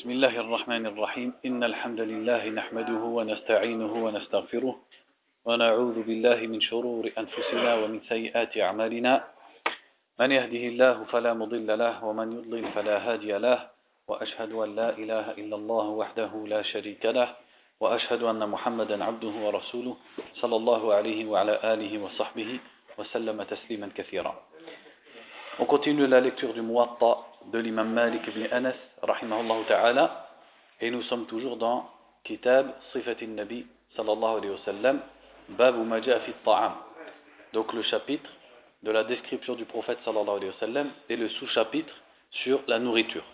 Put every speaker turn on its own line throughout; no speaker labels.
بسم الله الرحمن الرحيم. إن الحمد لله نحمده ونستعينه ونستغفره ونعوذ بالله من شرور أنفسنا ومن سيئات أعمالنا. من يهده الله فلا مضل له ومن يضلل فلا هادي له. وأشهد أن لا إله إلا الله وحده لا شريك له. وأشهد أن محمدا عبده ورسوله صلى الله عليه وعلى آله وصحبه وسلم تسليما كثيرا. On continue la lecture du Muwatta de l'imam Malik ibn Anas, rahimahullah ta'ala, et nous sommes toujours dans Kitab Sifat nabi sallallahu alayhi wa sallam, Babu Maja fi ta'am. Donc le chapitre de la description du prophète sallallahu alayhi wa sallam et le sous-chapitre sur la nourriture.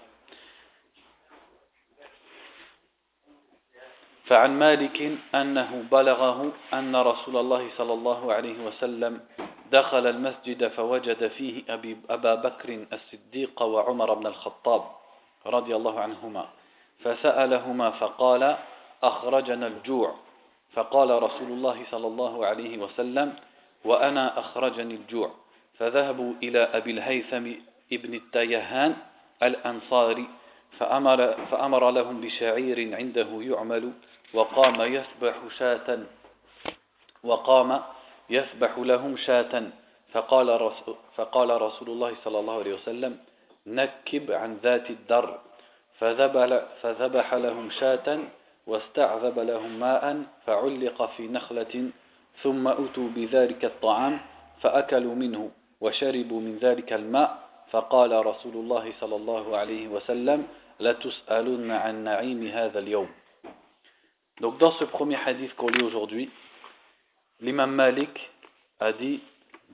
فعن مالك أنه بلغه أن رسول الله صلى الله عليه وسلم دخل المسجد فوجد فيه أبي أبا بكر الصديق وعمر بن الخطاب رضي الله عنهما فسألهما فقال أخرجنا الجوع. فقال رسول الله صلى الله عليه وسلم وأنا أخرجني الجوع. فذهبوا إلى أبي الهيثم ابن التيهان الأنصاري فأمر, فأمر لهم بشعير عنده يعمل وقام يسبح شاة وقام يسبح لهم شاة. فقال رسول, فقال رسول الله صلى الله عليه وسلم نكب عن ذات الدر. فذبح لهم شاة واستعذب لهم ماء فعلق في نخلة ثم أتوا بذلك الطعام فأكلوا منه وشربوا من ذلك الماء. فقال رسول الله صلى الله عليه وسلم لتسألن عن نعيم هذا اليوم. Donc dans ce premier hadith qu'on lit aujourd'hui, l'imam Malik a dit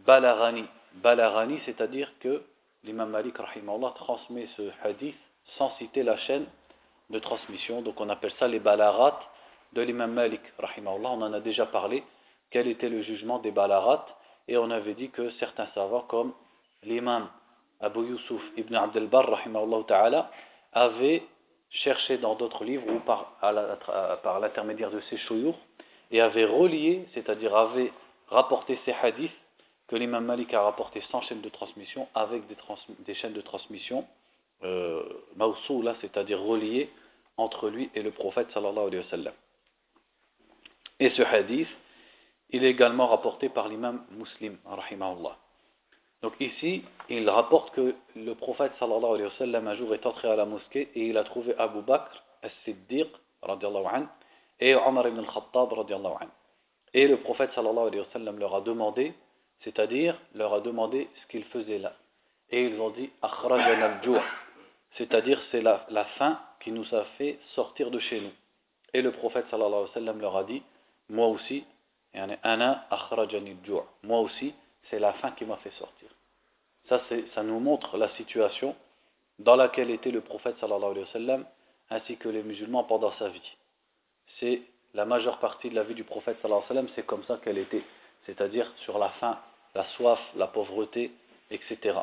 Balagani. Balagani, c'est-à-dire que l'imam Malik rahimahullah, transmet ce hadith sans citer la chaîne de transmission. Donc on appelle ça les balarat de l'imam Malik rahimahullah. On en a déjà parlé. Quel était le jugement des balarat Et on avait dit que certains savants comme l'imam Abu Yusuf ibn Abdel Bar rahimahullah ta'ala avaient cherché dans d'autres livres ou par, l'intermédiaire de ces chouyours et avait relié, c'est-à-dire avait rapporté ces hadiths que l'imam Malik a rapporté sans chaîne de transmission avec des, chaînes de transmission euh, c'est-à-dire reliées entre lui et le prophète sallallahu alayhi wa sallam. Et ce hadith, il est également rapporté par l'imam muslim, rahimahullah. Donc ici, il rapporte que le prophète sallallahu alayhi wa sallam un jour est entré à la mosquée et il a trouvé Abu Bakr as-Siddiq, radiallahu et Omar ibn al-Khattab Et le prophète sallallahu alayhi wa sallam leur a demandé, c'est-à-dire leur a demandé ce qu'ils faisaient là. Et ils ont dit c'est-à-dire c'est la, la faim qui nous a fait sortir de chez nous. Et le prophète sallallahu sallam leur a dit, moi aussi, ana moi aussi, c'est la faim qui m'a fait sortir. Ça, ça nous montre la situation dans laquelle était le prophète sallallahu sallam ainsi que les musulmans pendant sa vie c'est la majeure partie de la vie du prophète sallallahu sallam, c'est comme ça qu'elle était, c'est-à-dire sur la faim, la soif, la pauvreté, etc.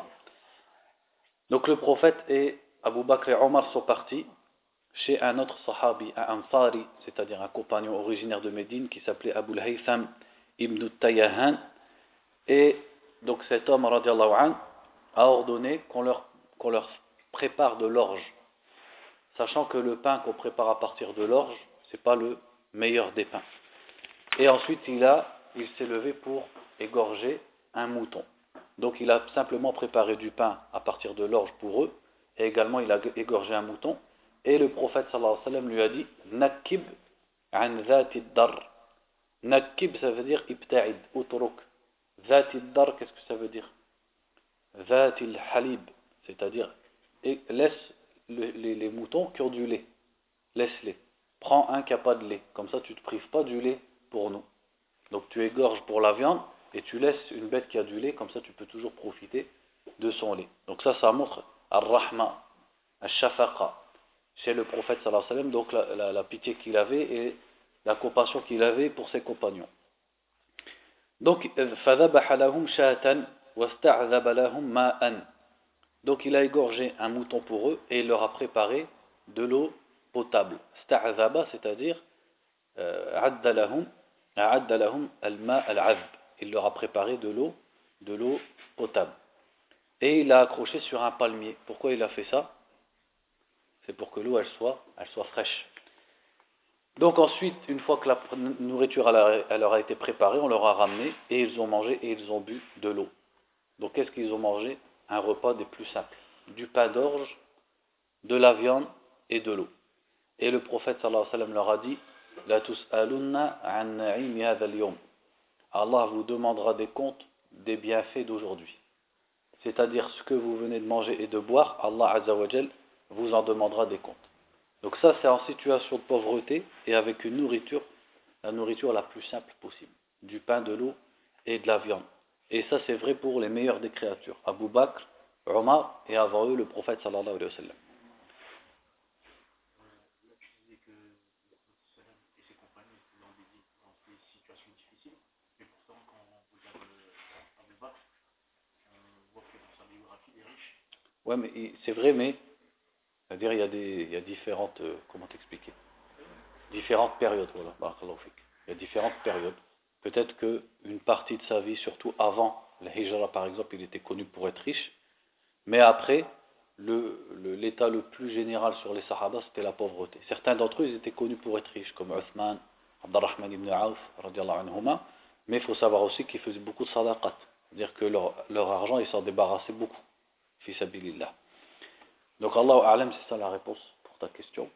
Donc le prophète et Abu Bakr et Omar sont partis chez un autre sahabi, un ansari, c'est-à-dire un compagnon originaire de Médine qui s'appelait Abu al-Haytham ibn Tayahan. Et donc cet homme, radiallahu a ordonné qu'on leur, prépare de l'orge. Sachant que le pain qu'on prépare à partir de l'orge, c'est pas le meilleur des pains. Et ensuite, il il s'est levé pour égorger un mouton. Donc, il a simplement préparé du pain à partir de l'orge pour eux, et également il a égorgé un mouton. Et le prophète sallallahu alayhi lui a dit Nakib an dar. Nakib, ça veut dire ibta'id, utruk. Dhati dar, qu'est-ce que ça veut dire? Dhati halib, c'est-à-dire laisse les, les moutons qui ont du lait. Laisse-les prends un qui n'a pas de lait. Comme ça, tu ne te prives pas du lait pour nous. Donc tu égorges pour la viande et tu laisses une bête qui a du lait, comme ça tu peux toujours profiter de son lait. Donc ça, ça montre al-rahma, al-shafaqa, chez le prophète sallallahu alayhi wa sallam, donc la, pitié qu'il avait et la compassion qu'il avait pour ses compagnons. Donc, donc il a égorgé un mouton pour eux et il leur a préparé de l'eau potable. Sta'azaba, c'est-à-dire euh, il leur a préparé de l'eau, de l'eau potable. Et il l'a accroché sur un palmier. Pourquoi il a fait ça? C'est pour que l'eau elle soit, fraîche. Donc ensuite, une fois que la nourriture elle leur a été préparée, on leur a ramené et ils ont mangé et ils ont bu de l'eau. Donc qu'est-ce qu'ils ont mangé? Un repas des plus simples. Du pain d'orge, de la viande et de l'eau. Et le prophète sallallahu alayhi wa sallam leur a dit La tus'alunna an Allah vous demandera des comptes des bienfaits d'aujourd'hui. C'est-à-dire ce que vous venez de manger et de boire, Allah Azzawajal vous en demandera des comptes. Donc ça c'est en situation de pauvreté et avec une nourriture, la nourriture la plus simple possible. Du pain, de l'eau et de la viande. Et ça c'est vrai pour les meilleurs des créatures. Abu Bakr, Omar et avant eux le prophète sallallahu alayhi wa sallam. Mais c'est vrai, mais c'est-à-dire il y a des, il y a différentes, euh, comment t'expliquer, différentes périodes. Voilà, il y a différentes périodes. Peut-être que une partie de sa vie, surtout avant la hijra par exemple, il était connu pour être riche, mais après, l'état le, plus général sur les Sahaba, c'était la pauvreté. Certains d'entre eux, ils étaient connus pour être riches, comme Uthman, Abdurrahman ibn Auf, anhuma, mais il faut savoir aussi qu'ils faisaient beaucoup de sadaqat, c'est-à-dire que leur argent, ils s'en débarrassaient beaucoup. Donc Allah A'lam, c'est ça la réponse pour ta question.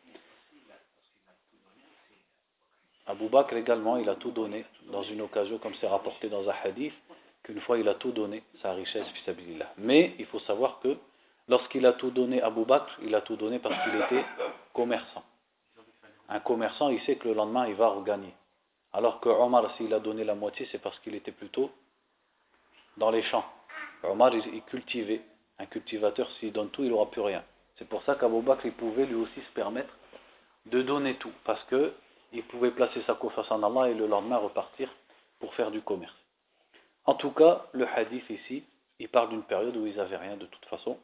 Abu Bakr également, il a tout donné dans une occasion, comme c'est rapporté dans un hadith, qu'une fois il a tout donné, sa richesse, Mais il faut savoir que lorsqu'il a tout donné, Abu Bakr, il a tout donné parce qu'il était commerçant. Un commerçant, il sait que le lendemain, il va regagner. Alors que Omar, s'il a donné la moitié, c'est parce qu'il était plutôt dans les champs. Omar, il cultivait. Un cultivateur, s'il donne tout, il n'aura plus rien. C'est pour ça qu'Abou Bakr, il pouvait lui aussi se permettre de donner tout, parce qu'il pouvait placer sa confiance en Allah et le lendemain repartir pour faire du commerce. En tout cas, le hadith ici, il parle d'une période où ils n'avaient rien de toute façon,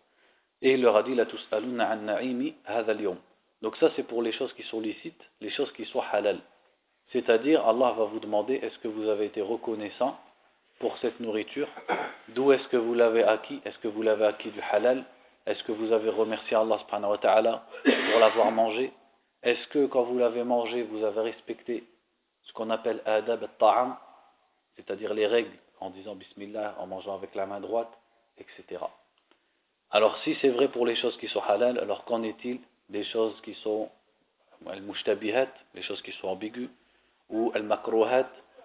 et il leur a dit la an Donc ça c'est pour les choses qui sont licites, les choses qui sont halal. C'est-à-dire Allah va vous demander est-ce que vous avez été reconnaissant pour cette nourriture D'où est-ce que vous l'avez acquis? Est-ce que vous l'avez acquis du halal? Est-ce que vous avez remercié Allah subhanahu wa ta'ala pour l'avoir mangé? Est-ce que quand vous l'avez mangé, vous avez respecté ce qu'on appelle adab al-ta'am, c'est-à-dire les règles en disant bismillah, en mangeant avec la main droite, etc. Alors si c'est vrai pour les choses qui sont halal, alors qu'en est-il des choses qui sont al-mushtabihat, les choses qui sont ambiguës, ou al-makruhat,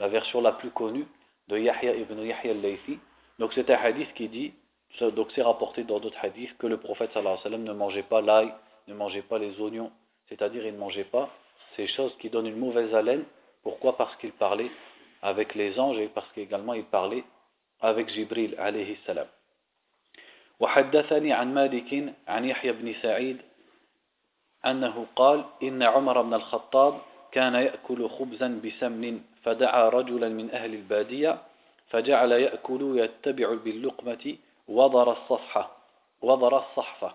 la version la plus connue de Yahya ibn Yahya al-Laythi. Donc c'est un hadith qui dit, donc c'est rapporté dans d'autres hadiths, que le prophète sallallahu alayhi wa sallam ne mangeait pas l'ail, ne mangeait pas les oignons, c'est-à-dire il ne mangeait pas ces choses qui donnent une mauvaise haleine. Pourquoi Parce qu'il parlait avec les anges et parce qu'également il parlait avec Jibril alayhi salam. وحدثني عن مالك عن يحيى بن سعيد أنه قال إن عمر بن الخطاب كان يأكل خبزا بسمن فدعا رجلا من أهل البادية فجعل يأكل يتبع باللقمة وضر الصفحة وضر الصحفة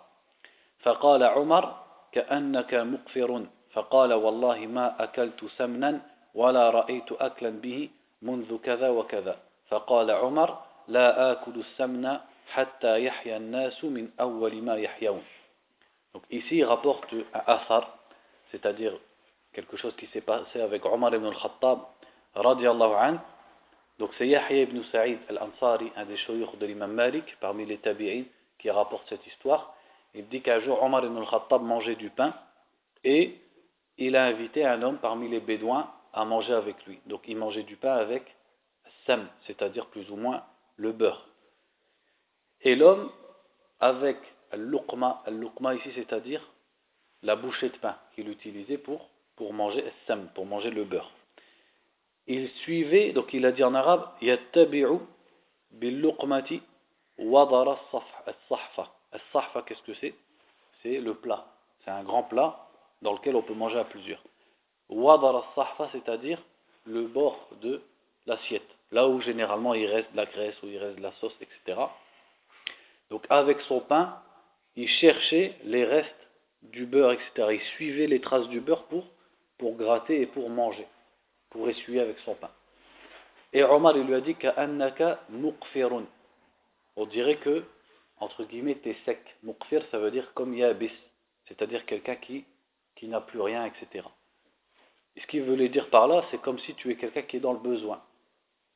فقال عمر كأنك مقفر. فقال والله ما أكلت سمنا ولا رأيت أكلا به منذ كذا وكذا. فقال عمر لا آكل السمن حتى يحيى الناس من أول ما يحيون. Donc ici il rapporte un asar, c'est-à-dire quelque chose qui s'est passé avec Omar ibn al-Khattab. Radiallahu anhu. Donc c'est Yahya ibn Sa'id al-Ansari, un des chouyukh de l'imam Malik, parmi les tabi'in, qui rapporte cette histoire. Il dit qu'un jour Omar ibn al-Khattab mangeait du pain et il a invité un homme parmi les bédouins à manger avec lui. Donc il mangeait du pain avec sam, c'est-à-dire plus ou moins le beurre. Et l'homme avec al-luqma, ici c'est-à-dire la bouchée de pain qu'il utilisait pour pour manger sam, pour manger le beurre. Il suivait, donc il a dit en arabe, yattabi'u bil-luqmati as-sahfa. As-sahfa, qu'est-ce que c'est? C'est le plat. C'est un grand plat dans lequel on peut manger à plusieurs. Wadar sahfa c'est-à-dire le bord de l'assiette, là où généralement il reste de la graisse, ou il reste de la sauce, etc. Donc avec son pain, il cherchait les restes du beurre, etc. Il suivait les traces du beurre pour gratter et pour manger, pour essuyer avec son pain. Et Omar il lui a dit qu'annaka muqfirun. On dirait que, entre guillemets, t'es sec. Muqfir, ça veut dire comme yabis, c'est-à-dire quelqu'un qui, qui n'a plus rien, etc. Et ce qu'il voulait dire par là, c'est comme si tu es quelqu'un qui est dans le besoin.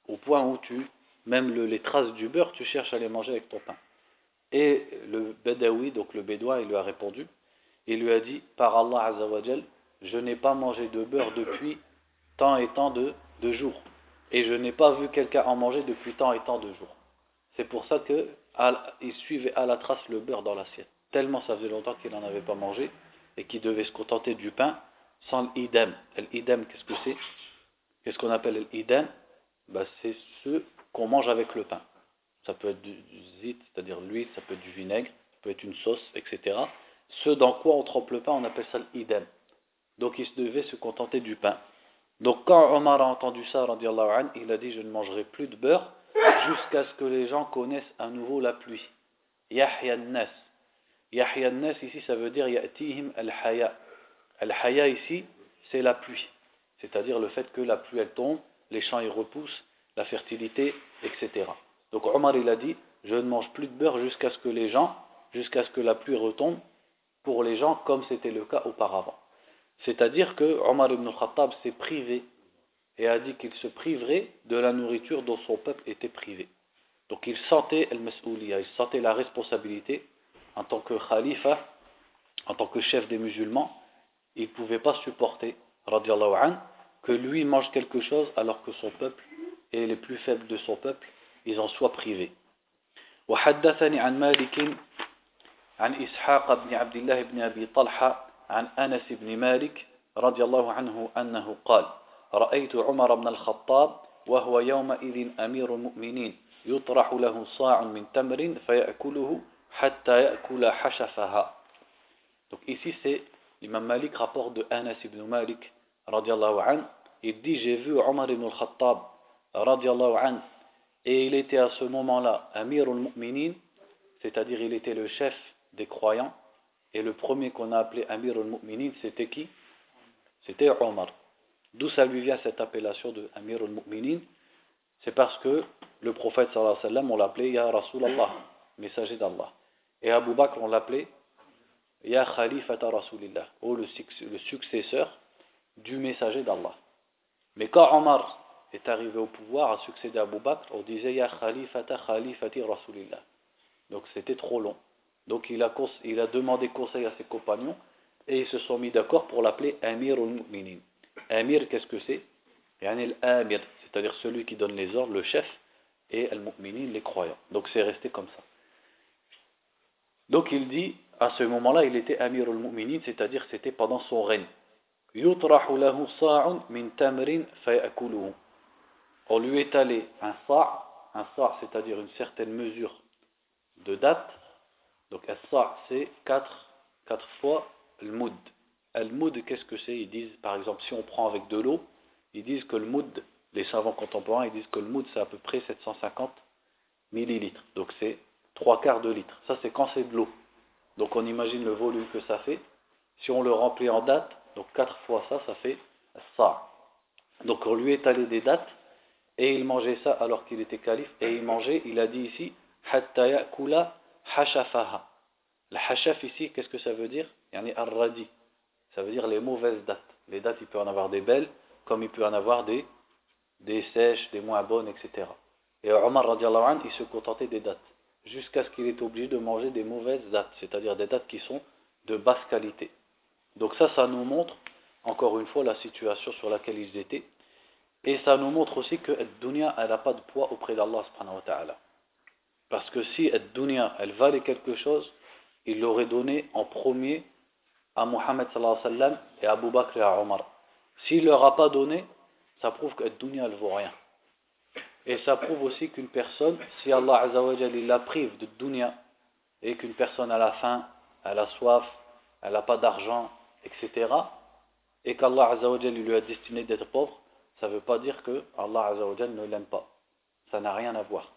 Au point où tu, même les traces du beurre, tu cherches à les manger avec ton pain. Et le Bedawi, donc le Bédouin, il lui a répondu. Il lui a dit, par Allah Azzawajal, je n'ai pas mangé de beurre depuis tant et tant de, de jours. Et je n'ai pas vu quelqu'un en manger depuis tant et tant de jours. C'est pour ça qu'il suivait à la trace le beurre dans l'assiette. Tellement ça faisait longtemps qu'il n'en avait pas mangé et qu'il devait se contenter du pain sans l'idem. L'idem, qu'est-ce que c'est? Qu'est-ce qu'on appelle l'idem? Bah, C'est ce qu'on mange avec le pain. Ça peut être du, zit, c'est-à-dire l'huile, ça peut être du vinaigre, ça peut être une sauce, etc. Ce dans quoi on trempe le pain, on appelle ça l'idem. Donc il devait se contenter du pain. Donc quand Omar a entendu ça, il a dit je ne mangerai plus de beurre jusqu'à ce que les gens connaissent à nouveau la pluie. Yahya nas. Ici ça veut dire ya'tihim al-haya. Al-haya ici c'est la pluie. C'est-à-dire le fait que la pluie tombe, les champs y repoussent, la fertilité, etc. Donc Omar il a dit je ne mange plus de beurre jusqu'à ce que les gens, jusqu'à ce que la pluie retombe pour les gens comme c'était le cas auparavant. C'est-à-dire que Omar ibn Khattab s'est privé et a dit qu'il se priverait de la nourriture dont son peuple était privé. Donc il sentait il sentait la responsabilité en tant que khalifa, en tant que chef des musulmans, il ne pouvait pas supporter, an, que lui mange quelque chose alors que son peuple et les plus faibles de son peuple, ils en soient privés. عن إسحاق بن عبد الله بن أبي طلحة عن أنس بن مالك رضي الله عنه أنه قال رأيت عمر بن الخطاب وهو يومئذ أمير المؤمنين يطرح له صاع من تمر فيأكله حتى يأكل حشفها Donc ici c'est l'imam Malik rapporte de Anas ibn Malik radiallahu an il dit j'ai vu Omar ibn al-Khattab radiallahu an et il était à ce moment-là Amir al-Mu'minin c'est-à-dire il était le chef des croyants. Et le premier qu'on a appelé Amir al-Mu'minin, c'était qui? C'était Omar. D'où ça lui vient cette appellation de Amir al-Mu'minin C'est parce que le prophète sallallahu alayhi wa sallam, on l'appelait Ya Rasulallah, messager d'Allah. Et Abu Bakr, on l'appelait Ya Khalifata Rasulillah, ou le, successeur du messager d'Allah. Mais quand Omar est arrivé au pouvoir, a succédé à Abu Bakr, on disait Ya Khalifata Khalifati Rasulillah. Donc c'était trop long. Donc il a, demandé conseil à ses compagnons et ils se sont mis d'accord pour l'appeler Amir al-Mu'minin. Amir, qu'est-ce que c'est? Amir, c'est-à-dire celui qui donne les ordres, le chef, et al-Mu'minin, les croyants. Donc c'est resté comme ça. Donc il dit, à ce moment-là, il était Amir al-Mu'minin, c'est-à-dire c'était pendant son règne. On lui étalait un sa', un sa' c'est-à-dire une certaine mesure de date, donc, as c'est 4, fois le moud. Le moud, qu'est-ce que c'est? Ils disent, par exemple, si on prend avec de l'eau, ils disent que le moud, les savants contemporains, ils disent que le moud, c'est à peu près 750 millilitres. Donc, c'est 3 quarts de litre. Ça, c'est quand c'est de l'eau. Donc, on imagine le volume que ça fait. Si on le remplit en dates, donc 4 fois ça, ça fait ça. Donc, on lui étalait des dates et il mangeait ça alors qu'il était calife. Et il mangeait, il a dit ici, hatta kula hashafaha. La hashaf ici, qu'est-ce que ça veut dire? Yani ar-radi. Ça veut dire les mauvaises dates. Les dates, il peut en avoir des belles, comme il peut en avoir des, sèches, des moins bonnes, etc. Et Omar, an, il se contentait des dates. Jusqu'à ce qu'il est obligé de manger des mauvaises dates, c'est-à-dire des dates qui sont de basse qualité. Donc ça, ça nous montre, encore une fois, la situation sur laquelle ils étaient. Et ça nous montre aussi que dunya, n'a pas de poids auprès d'Allah subhanahu wa ta'ala. Parce que si dunya, elle valait quelque chose, il l'aurait donné en premier à Mohammed et à Abu Bakr et à Omar. S'il ne leur a pas donné, ça prouve que dunya, elle vaut rien. Et ça prouve aussi qu'une personne, si Allah Azzawajal, la prive de dunya, et qu'une personne a la faim, elle a soif, elle n'a pas d'argent, etc., et qu'Allah lui a destiné d'être pauvre, ça ne veut pas dire que Allah ne l'aime pas. Ça n'a rien à voir.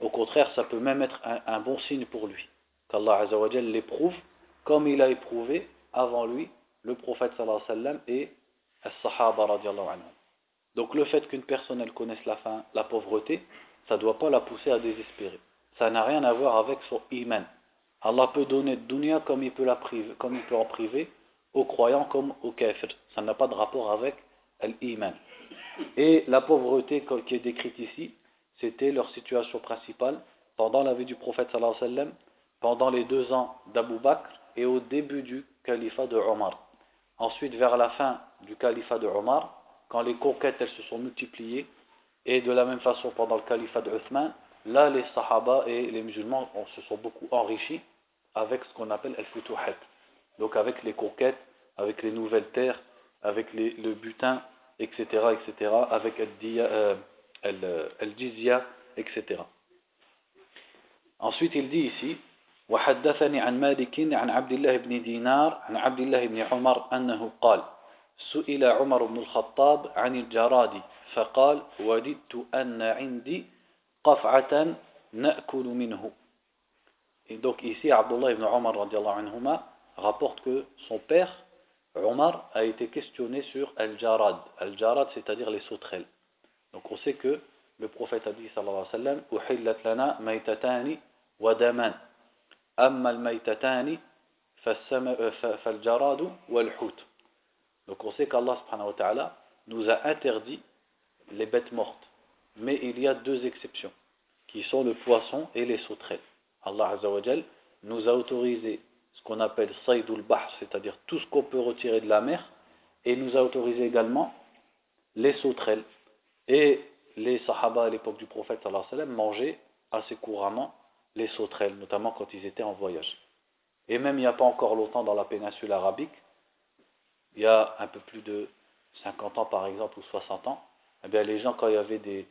Au contraire, ça peut même être un, bon signe pour lui. Qu'Allah l'éprouve comme il a éprouvé avant lui le prophète sallallahu alayhi wa sallam et as-sahaba radiallahu anhu. Donc le fait qu'une personne connaisse la faim, la pauvreté, ça ne doit pas la pousser à désespérer. Ça n'a rien à voir avec son iman. Allah peut donner dunya comme il peut, la priver, comme il peut en priver aux croyants comme aux kafirs. Ça n'a pas de rapport avec l'iman. Et la pauvreté qui est décrite ici, c'était leur situation principale pendant la vie du prophète sallallahu alayhi wa pendant les deux ans d'Abu Bakr et au début du califat de Omar. Ensuite, vers la fin du califat de Omar, quand les conquêtes se sont multipliées, et de la même façon pendant le califat de Uthman, là les Sahaba et les musulmans se sont beaucoup enrichis avec ce qu'on appelle al-futuhat. Donc avec les conquêtes, avec les nouvelles terres, avec le butin, etc., etc., avec al-jizya, etc. Ensuite il dit ici, وحدثني عن مالك عن عبد الله بن دينار عن عبد الله بن عمر أنه قال سئل عمر بن الخطاب عن الجراد فقال وددت أن عندي قفعة نأكل منه Et donc ici, Abdullah ibn Omar anhuma, rapporte que son père, Omar, a été questionné sur Al-Jarad. Al-Jarad, c'est-à-dire les sauterelles. Donc on sait que le prophète a dit, sallallahu alayhi wa sallam, lana maytatani wa daman. Amma al-maytatani fal-jaradu wal-hut. Donc on sait qu'Allah subhanahu wa ta'ala nous a interdit les bêtes mortes. Mais il y a deux exceptions, qui sont le poisson et les sauterelles. Allah nous a autorisé ce qu'on appelle saydul bahr, c'est-à-dire tout ce qu'on peut retirer de la mer, et nous a autorisé également les sauterelles. Et les sahaba à l'époque du prophète sallallahu alayhi wa sallam mangeaient assez couramment les sauterelles, notamment quand ils étaient en voyage. Et même il n'y a pas encore longtemps dans la péninsule arabique, il y a un peu plus de 50 ans par exemple ou 60 ans, eh bien, les gens quand il y avait des,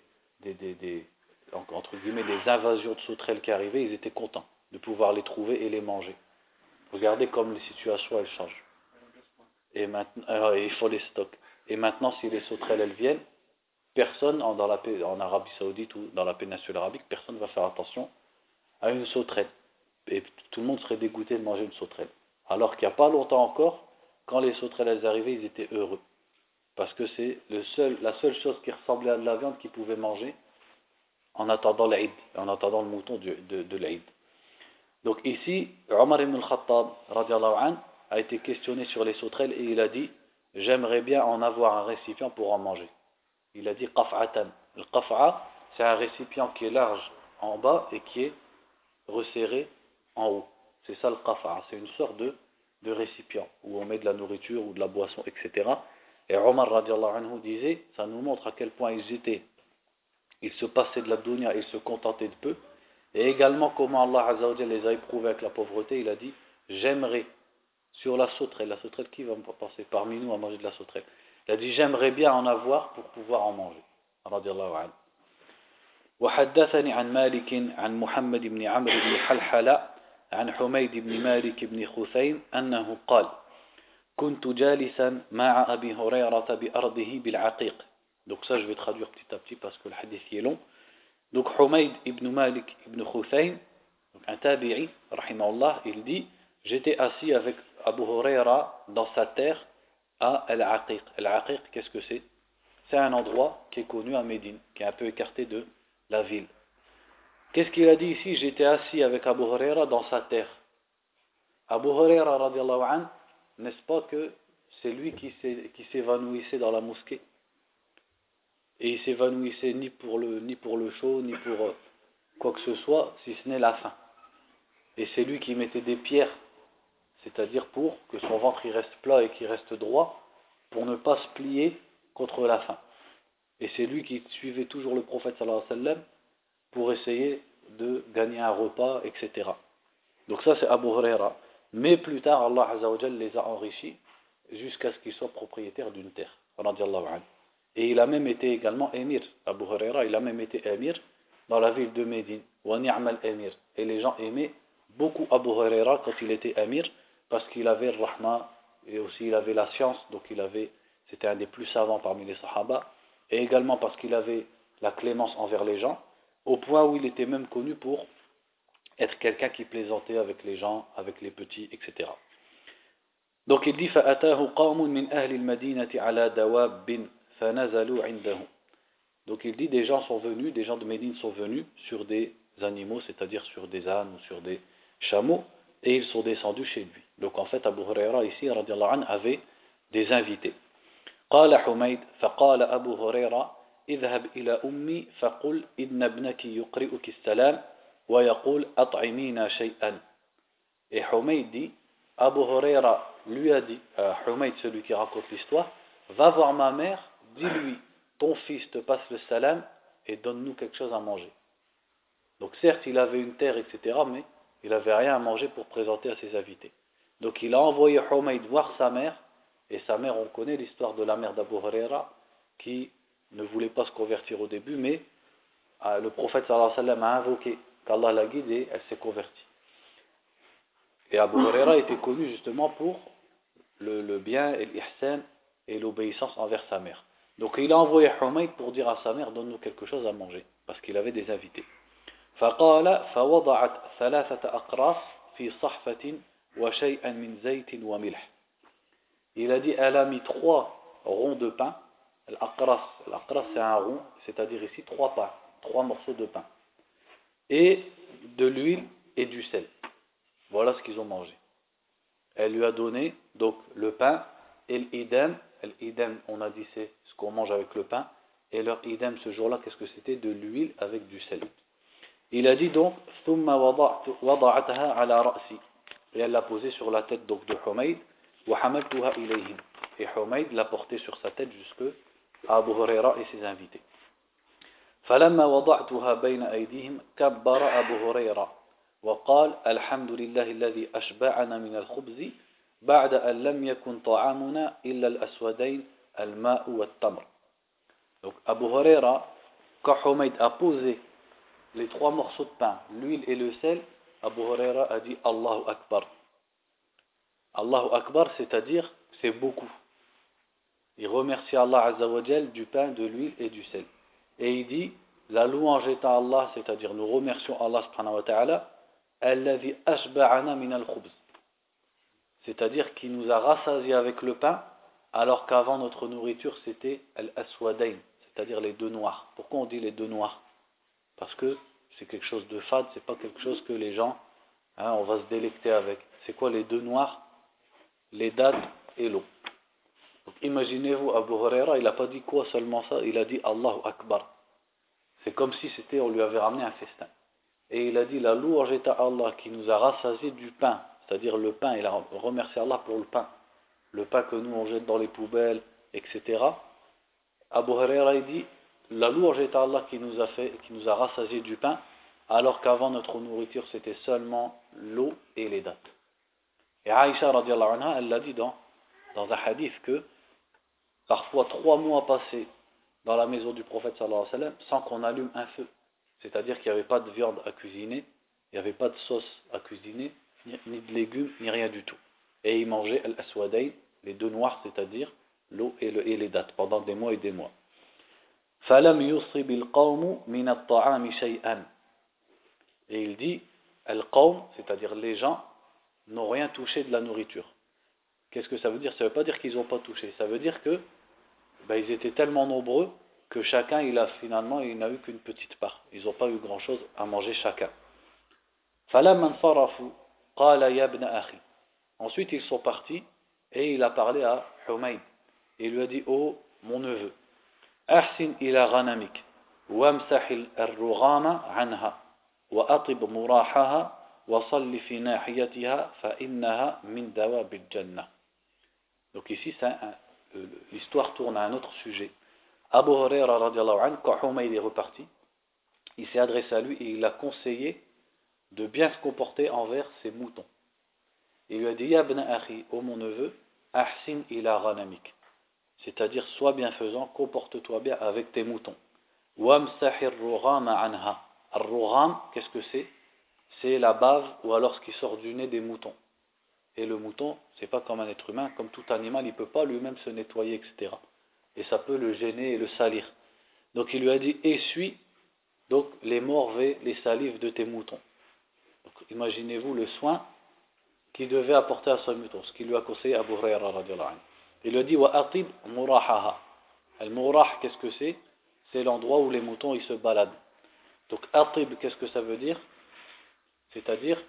entre guillemets des invasions de sauterelles qui arrivaient, ils étaient contents de pouvoir les trouver et les manger. Regardez comme les situations elles changent. Et maintenant, euh, il faut les stocks. Et maintenant, si les sauterelles elles viennent, personne en, Arabie Saoudite ou dans la péninsule arabique, personne ne va faire attention à une sauterelle. Et tout le monde serait dégoûté de manger une sauterelle. Alors qu'il n'y a pas longtemps encore, quand les sauterelles elles arrivaient, ils étaient heureux. Parce que c'est la seule chose qui ressemblait à de la viande qu'ils pouvaient manger en attendant l'Aïd, en attendant le mouton de, de, de l'Aïd. Donc ici, Omar ibn al-Khattab a été questionné sur les sauterelles et il a dit J'aimerais bien en avoir un récipient pour en manger. Il a dit Qaf'atan. Le qaf'a, c'est un récipient qui est large en bas et qui est resserré en haut. C'est ça le qaf'a. C'est une sorte de de récipients où on met de la nourriture ou de la boisson, etc. Et Omar anhu disait, ça nous montre à quel point ils étaient, ils se passaient de la dunya, ils se contentaient de peu. Et également comment Allah les a éprouvés avec la pauvreté, il a dit, j'aimerais, sur la sauterelle, la sauterelle, qui va me passer parmi nous à manger de la sauterelle? Il a dit, j'aimerais bien en avoir pour pouvoir en manger. وحدثني عن مالك عن محمد بن عمرو بن حلحلة عن حميد بن مالك بن خثيم أنه قال كنت جالسا مع أبي هريرة بأرضه بالعقيق donc ça je vais traduire petit à petit parce que le hadith est long donc Humayd ibn Malik ibn Khuthaym donc un tabi'i rahimahullah il dit j'étais assis avec Abu Huraira dans sa terre à Al-Aqiq. Al-Aqiq qu'est-ce que c'est? C'est un endroit qui est connu à Médine qui est un peu écarté de la ville. Qu'est-ce qu'il a dit ici? J'étais assis avec Abu Huraira dans sa terre. Abu Huraira, radiallahu anh, n'est-ce pas que c'est lui qui s'évanouissait dans la mosquée? Et il s'évanouissait ni pour le ni pour le chaud, ni pour euh, quoi que ce soit, si ce n'est la faim. Et c'est lui qui mettait des pierres, c'est-à-dire pour que son ventre reste plat et qu'il reste droit, pour ne pas se plier contre la faim. Et c'est lui qui suivait toujours le prophète pour essayer de gagner un repas, etc. Donc ça c'est Abu Huraira. Mais plus tard, Allah Azzawajal les a enrichis jusqu'à ce qu'ils soient propriétaires d'une terre. Et il a même été également émir. Abu Huraira, il a même été émir dans la ville de Médine. Et les gens aimaient beaucoup Abu Huraira quand il était émir parce qu'il avait le rahma, et aussi il avait la science, donc il avait, c'était un des plus savants parmi les Sahaba, et également parce qu'il avait la clémence envers les gens, au point où il était même connu pour être quelqu'un qui plaisantait avec les gens, avec les petits, etc. Donc il dit Donc il dit des gens sont venus, des gens de Médine sont venus sur des animaux, c'est-à-dire sur des ânes ou sur des chameaux, et ils sont descendus chez lui. Donc en fait Abu Huraira ici avait des invités. قال حميد فقال أبو هريرة اذهب إلى أمي فقل إن ابنك يقرئك السلام ويقول أطعمينا شيئا Et Humayd dit, Abu Huraira lui a dit, euh, Humayd, celui qui raconte l'histoire, va voir ma mère, dis-lui, ton fils te passe le salam et donne-nous quelque chose à manger. Donc certes, il avait une terre, etc., mais il n'avait rien à manger pour présenter à ses invités. Donc il a envoyé Humayd voir sa mère, et sa mère, on connaît l'histoire de la mère d'Abu Huraira, qui ne voulait pas se convertir au début, mais euh, le prophète sallallahu alayhi wa sallam a invoqué qu'Allah l'a guide et elle s'est convertie. Et Abu Huraira était connu justement pour le, bien et l'ihsan et l'obéissance envers sa mère. Donc il a envoyé Humayd pour dire à sa mère donne-nous quelque chose à manger parce qu'il avait des invités. فقال فوضعت ثلاثة أقراص في صحفة وشيئا من زيت وملح. Il a dit elle a mis trois ronds de pain. L'aqras, l'aqras c'est un rond, c'est-à-dire ici trois pains, trois morceaux de pain. Et de l'huile et du sel. Voilà ce qu'ils ont mangé. Elle lui a donné donc le pain et l'idem. L'idem, on a dit c'est ce qu'on mange avec le pain. Et leur idem ce jour-là, qu'est-ce que c'était De l'huile avec du sel. Il a dit donc et elle l'a posé sur la tête donc de Humayd et Humayd l'a porté sur sa tête jusque à Abu Huraira et ses invités فلما وضعتها بين أيديهم كبر أبو هريرة وقال الحمد لله الذي أشبعنا من الخبز بعد أن لم يكن طعامنا إلا الأسودين الماء والتمر Donc Abu Huraira, quand Humayd a posé les trois morceaux de pain, l'huile et le sel, Abu Huraira a dit Allahu Akbar. Allahu Akbar, c'est-à-dire c'est beaucoup. Il remercie Allah Azzawajal du pain, de l'huile et du sel. Et il dit la louange est à Allah, c'est-à-dire nous remercions Allah subhanahu wa ta'ala c'est-à-dire qu'il nous a rassasiés avec le pain, alors qu'avant notre nourriture c'était al-aswadain, c'est-à-dire les deux noirs. Pourquoi on dit les deux noirs? Parce que c'est quelque chose de fade, c'est pas quelque chose que les gens, hein, on va se délecter avec. C'est quoi les deux noirs? Les dates et l'eau. Imaginez-vous, Abu Huraira, il n'a pas dit quoi seulement ça, il a dit Allahu Akbar. C'est comme si c'était, on lui avait ramené un festin. Et il a dit la louange est à Allah qui nous a rassasié du pain, c'est-à-dire le pain, il a remercié Allah pour le pain, le pain que nous on jette dans les poubelles, etc. Abu Huraira il dit la louange est Allah qui nous a fait, qui nous a rassasié du pain, alors qu'avant notre nourriture c'était seulement l'eau et les dates. Et Aïcha anha, elle l'a dit dans, un hadith que parfois trois mois passés dans la maison du prophète sallallahu alayhi wa sans qu'on allume un feu. C'est-à-dire qu'il n'y avait pas de viande à cuisiner, il n'y avait pas de sauce à cuisiner, ni de légumes, ni rien du tout. Et il mangeait al-aswadayn, les deux noirs, c'est-à-dire l'eau et, les dates, pendant des mois et des mois. Et il dit, al-qawm, c'est-à-dire les gens, n'ont rien touché de la nourriture. Qu'est-ce que ça veut dire? Ça ne veut pas dire qu'ils n'ont pas touché, ça veut dire que ben, ils étaient tellement nombreux que chacun, il a finalement, il n'a eu qu'une petite part. Ils n'ont pas eu grand-chose à manger chacun. Ensuite, ils sont partis et il a parlé à Humayd. Il lui a dit, oh, mon neveu, أحسن إلى غنمك وامسح الرغام عنها وأطب مراحها وصل في ناحيتها فإنها من دواب الجنة. Donc ici, l'histoire tourne à un autre sujet. Abu Huraira anhu, quand Humayd est reparti, il s'est adressé à lui et il a conseillé de bien se comporter envers ses moutons. Il lui a dit Yabna akhi, ô mon neveu, ahsin ila ghanamik. C'est-à-dire, sois bienfaisant, comporte-toi bien avec tes moutons. Wamsahir anha. Ar-rugham, qu'est-ce que c'est? C'est la bave ou alors ce qui sort du nez des moutons. et le mouton, c'est pas comme un être humain, comme tout animal, il peut pas lui-même se nettoyer, etc. Et ça peut le gêner et le salir. Donc il lui a dit essuie donc les morvées, les salives de tes moutons. Imaginez-vous le soin qu'il devait apporter à son mouton, ce qu'il lui a conseillé Abu Huraira Il lui a dit wa murahaha. Al murah, qu'est-ce que c'est? C'est l'endroit où les moutons ils se baladent. Donc atib, qu'est-ce que ça veut dire? C'est-à-dire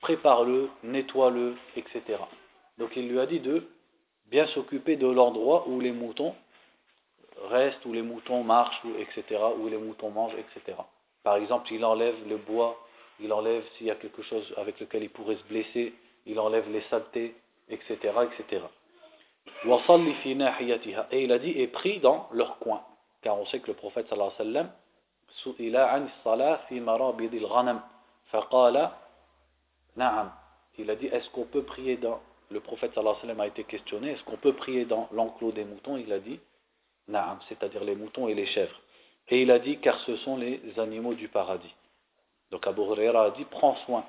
prépare-le, nettoie-le, etc. Donc il lui a dit de bien s'occuper de l'endroit où les moutons restent, où les moutons marchent, etc., où les moutons mangent, etc. Par exemple, il enlève le bois, il enlève s'il y a quelque chose avec lequel il pourrait se blesser, il enlève les saletés, etc., etc. Et il a dit, et pris dans leur coin. Car on sait que le prophète sallallahu alayhi wa sallam, il a dit, est-ce qu'on peut prier dans, le prophète sallallahu alayhi wa sallam a été questionné, est-ce qu'on peut prier dans l'enclos des moutons? Il a dit, na'am, c'est-à-dire les moutons et les chèvres. Et il a dit, car ce sont les animaux du paradis. Donc Abu Huraira a dit, prends soin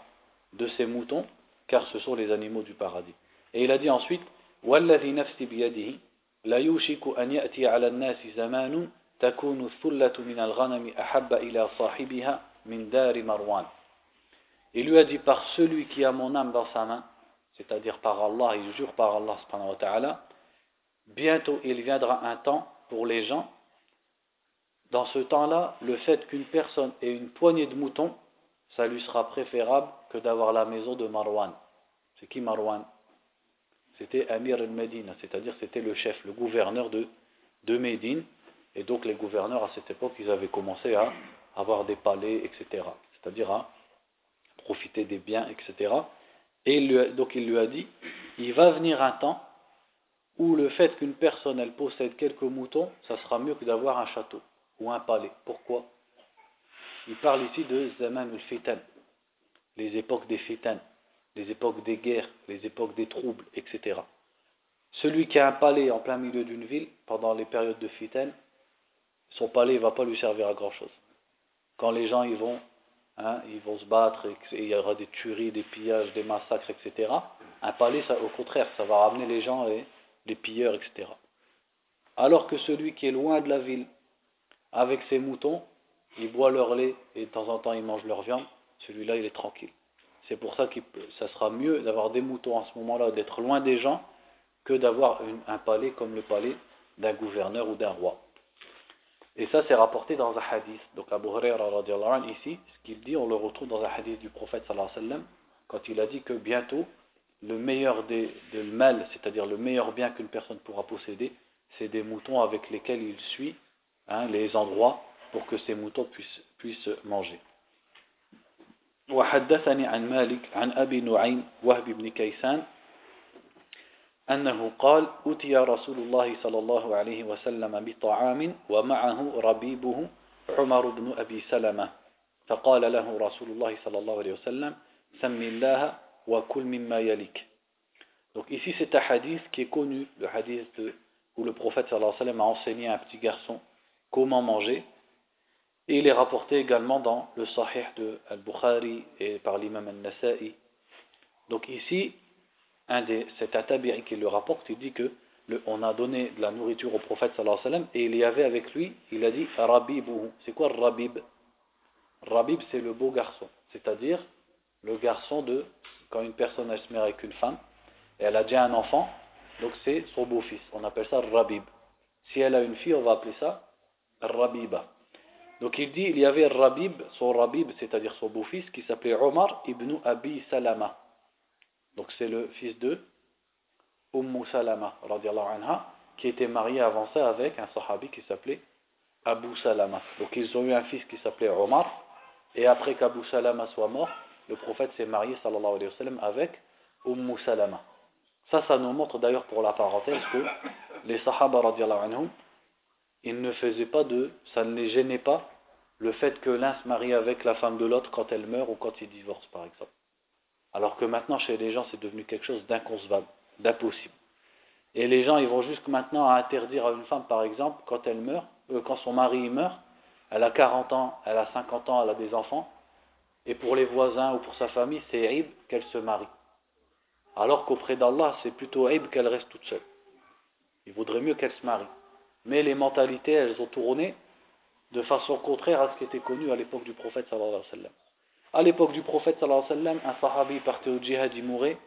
de ces moutons, car ce sont les animaux du paradis. Et il a dit ensuite, وَالَّذِي نَفْسِ بِيَدِهِ لَا يُوشِكُ أَنْ يَأْتِيَ عَلَى النَّاسِ زَمَانٌ تَكُونُ الثُّلَّةُ مِنَ الْغَنَمِ أَحَبَّ إِلَى صَاحِبِهَا مِنْ دَارِ مَرْوَانِ Il lui a dit, par celui qui a mon âme dans sa main, c'est-à-dire par Allah, il jure par Allah subhanahu wa ta'ala, bientôt il viendra un temps pour les gens, dans ce temps-là, le fait qu'une personne ait une poignée de moutons, ça lui sera préférable que d'avoir la maison de Marwan. C'est qui Marwan C'était Amir al-Medina, c'est-à-dire c'était le chef, le gouverneur de, de Médine. Et donc les gouverneurs à cette époque, ils avaient commencé à avoir des palais, etc. C'est-à-dire à profiter des biens, etc. Et donc il lui a dit, il va venir un temps où le fait qu'une personne elle possède quelques moutons, ça sera mieux que d'avoir un château ou un palais. Pourquoi? Il parle ici de Zaman al-Fitan, les époques des fitan, les époques des guerres, les époques des troubles, etc. Celui qui a un palais en plein milieu d'une ville, pendant les périodes de fitan, son palais ne va pas lui servir à grand chose. Quand les gens ils vont Hein, ils vont se battre, et il y aura des tueries, des pillages, des massacres, etc. Un palais, au contraire, ça va ramener les gens et les pilleurs, etc. Alors que celui qui est loin de la ville, avec ses moutons, il boit leur lait et de temps en temps il mange leur viande, celui-là il est tranquille. C'est pour ça que ça sera mieux d'avoir des moutons à ce moment-là, d'être loin des gens, que d'avoir un palais comme le palais d'un gouverneur ou d'un roi. Et ça, c'est rapporté dans un hadith. Donc Abu Huraira ici, ce qu'il dit, on le retrouve dans un hadith du prophète sallallahu alayhi wa sallam, quand il a dit que bientôt, le meilleur des, de mal, c'est-à-dire le meilleur bien qu'une personne pourra posséder, c'est des moutons avec lesquels il suit hein, les endroits pour que ces moutons puissent, puissent manger. وحدثني عن مالك عن أبي نعيم وهب بن كيسان أنه قال أتي رسول الله صلى الله عليه وسلم بطعام ومعه ربيبه عمر بن أبي سلمة فقال له رسول الله صلى الله عليه وسلم سم الله وكل مما يليك Donc ici c'est un hadith qui est connu, le hadith de, où le prophète sallallahu alayhi wa sallam a enseigné à un petit garçon comment manger. Et il est rapporté également dans le Sahih de Al-Bukhari et par l'imam Al-Nasa'i. Donc ici, un des, c'est un tabi'i qui le rapporte, il dit que on a donné de la nourriture au prophète sallallahu alayhi wa sallam et il y avait avec lui, il a dit Rabibuhu. C'est quoi Rabib? Rabib c'est le beau garçon, c'est-à-dire le garçon de quand une personne se met avec une femme elle a déjà un enfant, donc c'est son beau-fils. On appelle ça Rabib. Si elle a une fille, on va appeler ça Rabiba. Donc il dit il y avait Rabib, son Rabib, c'est-à-dire son beau-fils, qui s'appelait Omar ibn Abi Salama. Donc c'est le fils de Umm Salama, anha, qui était marié avant ça avec un sahabi qui s'appelait Abu Salama. Donc ils ont eu un fils qui s'appelait Omar, et après qu'Abu Salama soit mort, le prophète s'est marié sallallahu alayhi wa sallam avec Umm Salama. Ça, ça nous montre d'ailleurs pour la parenthèse que les sahaba anhum, ils ne faisaient pas de, ça ne les gênait pas le fait que l'un se marie avec la femme de l'autre quand elle meurt ou quand il divorce par exemple. Alors que maintenant, chez les gens, c'est devenu quelque chose d'inconcevable, d'impossible. Et les gens, ils vont jusque maintenant à interdire à une femme, par exemple, quand elle meurt, euh, quand son mari meurt, elle a 40 ans, elle a 50 ans, elle a des enfants, et pour les voisins ou pour sa famille, c'est ib qu'elle se marie. Alors qu'auprès d'Allah, c'est plutôt aïb qu'elle reste toute seule. Il vaudrait mieux qu'elle se marie. Mais les mentalités, elles ont tourné de façon contraire à ce qui était connu à l'époque du prophète sallallahu alayhi wa sallam. À l'époque du prophète sallallahu alayhi wa sallam, un sahabi partait au djihad, il mourait,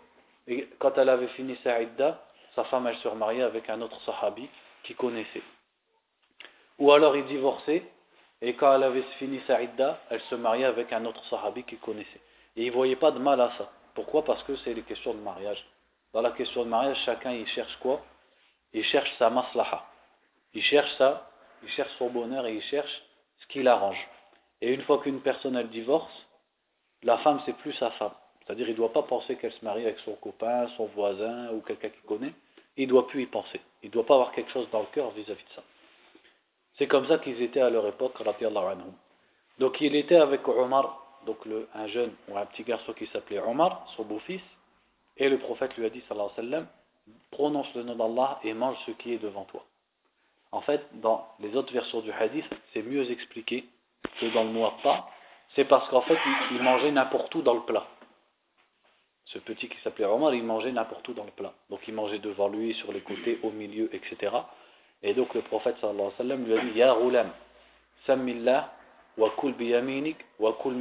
et quand elle avait fini sa idda, sa femme elle se remariait avec un autre sahabi qui connaissait. Ou alors il divorçait, et quand elle avait fini sa idda, elle se mariait avec un autre sahabi qui connaissait. Et il ne voyait pas de mal à ça. Pourquoi? Parce que c'est les questions de mariage. Dans la question de mariage, chacun il cherche quoi? Il cherche sa maslaha. Il cherche ça, il cherche son bonheur et il cherche ce qui l'arrange. Et une fois qu'une personne elle divorce, la femme c'est plus sa femme. C'est-à-dire il ne doit pas penser qu'elle se marie avec son copain, son voisin ou quelqu'un qu'il connaît. Il ne doit plus y penser. Il ne doit pas avoir quelque chose dans le cœur vis-à-vis de ça. C'est comme ça qu'ils étaient à leur époque, Donc il était avec Omar, donc un jeune ou un petit garçon qui s'appelait Omar, son beau-fils, et le prophète lui a dit, sallallahu alayhi wa sallam, prononce le nom d'Allah et mange ce qui est devant toi. En fait, dans les autres versions du hadith, c'est mieux expliqué que dans le Muatta. C'est parce qu'en fait, il, mangeait n'importe où dans le plat. Ce petit qui s'appelait Omar, il mangeait n'importe où dans le plat. Donc il mangeait devant lui, sur les côtés, au milieu, etc. Et donc le prophète sallallahu alayhi wa sallam lui a dit Ya Roulam, Sammillah, wa biyaminik, wa kul.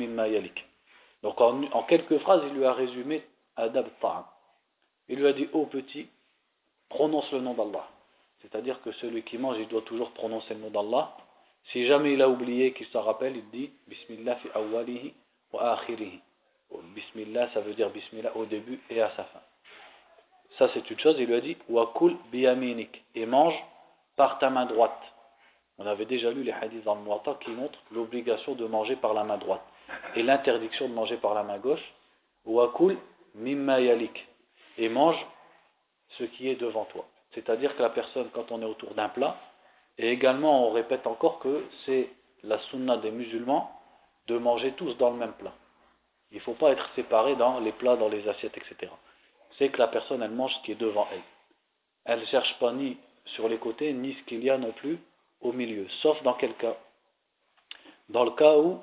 Donc en, quelques phrases, il lui a résumé Adab Ta'am. Il lui a dit Ô petit, prononce le nom d'Allah. C'est-à-dire que celui qui mange, il doit toujours prononcer le nom d'Allah. Si jamais il a oublié qu'il s'en rappelle, il dit Bismillah fi awwalihi wa akhirihi. Bismillah, ça veut dire Bismillah au début et à sa fin. Ça, c'est une chose. Il lui a dit Wa kul biyaminik. Et mange par ta main droite. On avait déjà lu les hadiths dans le qui montrent l'obligation de manger par la main droite et l'interdiction de manger par la main gauche. Wa kul mimma yalik. Et mange ce qui est devant toi. C'est-à-dire que la personne, quand on est autour d'un plat, et également on répète encore que c'est la sunna des musulmans de manger tous dans le même plat. Il ne faut pas être séparé dans les plats, dans les assiettes, etc. C'est que la personne, elle mange ce qui est devant elle. Elle ne cherche pas ni sur les côtés, ni ce qu'il y a non plus au milieu. Sauf dans quel cas Dans le cas où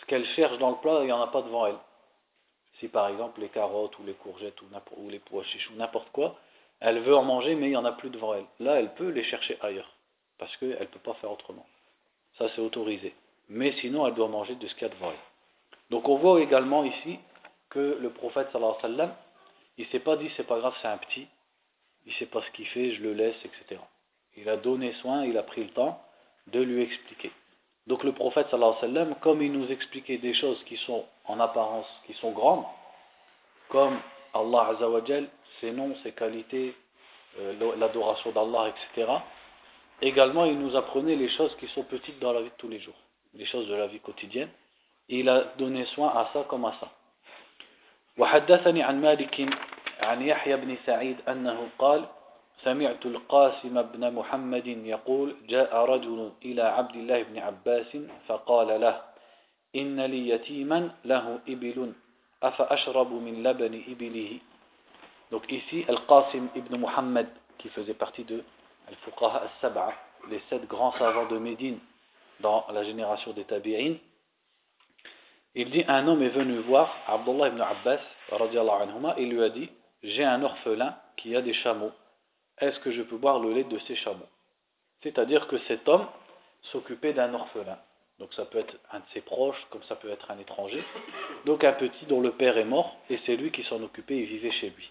ce qu'elle cherche dans le plat, il n'y en a pas devant elle. Si par exemple les carottes ou les courgettes ou, les pois chiches ou n'importe quoi, elle veut en manger, mais il n'y en a plus devant elle. Là, elle peut les chercher ailleurs, parce qu'elle ne peut pas faire autrement. Ça, c'est autorisé. Mais sinon, elle doit manger de ce qu'il y a devant elle. Donc, on voit également ici que le prophète, sallallahu alayhi wa sallam, il ne s'est pas dit, c'est pas grave, c'est un petit, il ne sait pas ce qu'il fait, je le laisse, etc. Il a donné soin, il a pris le temps de lui expliquer. Donc, le prophète, sallallahu alayhi wa sallam, comme il nous expliquait des choses qui sont en apparence, qui sont grandes, comme Allah Azzawajal ses noms, ses qualités, euh, l'adoration d'Allah, etc. Également, il nous apprenait les choses qui sont petites dans la vie de tous les jours, les choses de la vie quotidienne. Et il a donné soin à ça comme à ça. وحدثني عن مالك عن يحيى بن سعيد أنه قال سمعت القاسم بن محمد يقول جاء رجل إلى عبد الله بن عباس فقال له إن لي يتيما له إبل أفأشرب من لبن إبله donc ici, Al-Qasim ibn Muhammad, qui faisait partie de Al-Fuqaha al-Sab'a, les sept grands savants de Médine dans la génération des Tabi'in, il dit un homme est venu voir Abdullah ibn Abbas, anhuma, il lui a dit J'ai un orphelin qui a des chameaux, est-ce que je peux boire le lait de ces chameaux? C'est-à-dire que cet homme s'occupait d'un orphelin. Donc ça peut être un de ses proches, comme ça peut être un étranger. Donc un petit dont le père est mort, et c'est lui qui s'en occupait, il vivait chez lui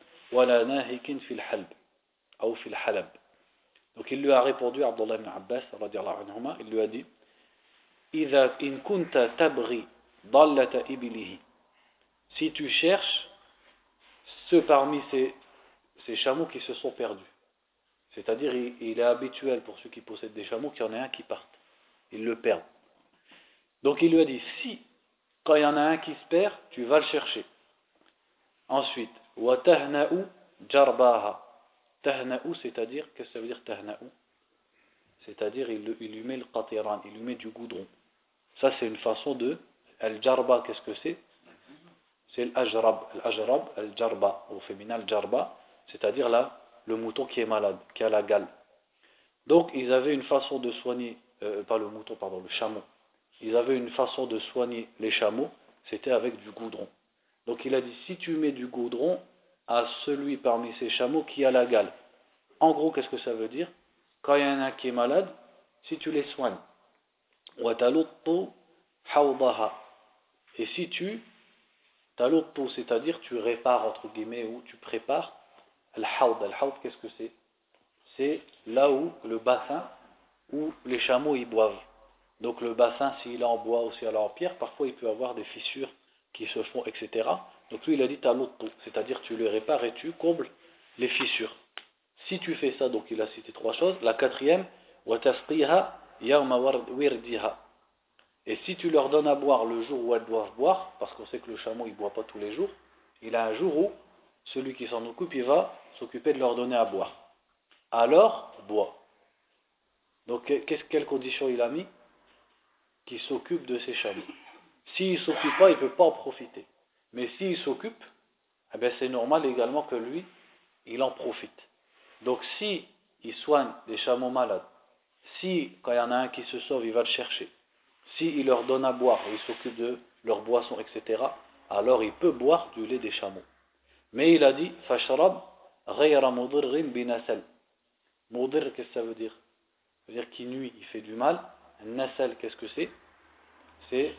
ولا ناهك في الحلب أو في الحلب donc il lui a répondu Abdullah ibn Abbas anhuma, il lui a dit إذا إن كنت تبغي ضلة إبله si tu cherches ceux parmi ces, ces chameaux qui se sont perdus c'est-à-dire il, il, est habituel pour ceux qui possèdent des chameaux qu'il y en ait un qui parte ils le perdent donc il lui a dit si quand il y en a un qui se perd tu vas le chercher ensuite وتهنأ جرباها تهنأ c'est-à-dire qu'est-ce que ça veut dire تهنأ c'est-à-dire il, il lui met le qatiran il lui met du goudron ça c'est une façon de al-jarba qu'est-ce que c'est c'est l'ajrab l'ajrab al-jarba au féminin al-jarba c'est-à-dire là le mouton qui est malade qui a la gale donc ils avaient une façon de soigner euh, pas le mouton pardon le chameau ils avaient une façon de soigner les chameaux c'était avec du goudron donc il a dit si tu mets du goudron à celui parmi ces chameaux qui a la gale. En gros, qu'est-ce que ça veut dire? Quand il y en a un qui est malade, si tu les soignes, et si tu c'est-à-dire tu répares entre guillemets ou tu prépares al-hawd, al qu'est-ce que c'est? C'est là où le bassin où les chameaux y boivent. Donc le bassin, s'il est en bois ou s'il est en pierre, parfois il peut avoir des fissures qui se font, etc. Donc lui, il a dit taluttu, c'est-à-dire tu les répares et tu combles les fissures. Si tu fais ça, donc il a cité trois choses. La quatrième, et si tu leur donnes à boire le jour où elles doivent boire, parce qu'on sait que le chameau il ne boit pas tous les jours, il a un jour où celui qui s'en occupe, il va s'occuper de leur donner à boire. Alors, bois. Donc, quelle condition il a mis Qu'il s'occupe de ses chameaux? S'il ne s'occupe pas, il ne peut pas en profiter. Mais s'il s'occupe, eh ben, c'est normal également que lui, il en profite. Donc si il soigne des chameaux malades, si quand il y en a un qui se sauve, il va le chercher, si il leur donne à boire, il s'occupe de leur boisson, etc., alors il peut boire du lait des chameaux. Mais il a dit, fashrab binasal. Mudir, qu'est-ce que ça veut dire? Ça veut dire qu'il nuit, il fait du mal. Nasal, qu'est-ce que c'est? C'est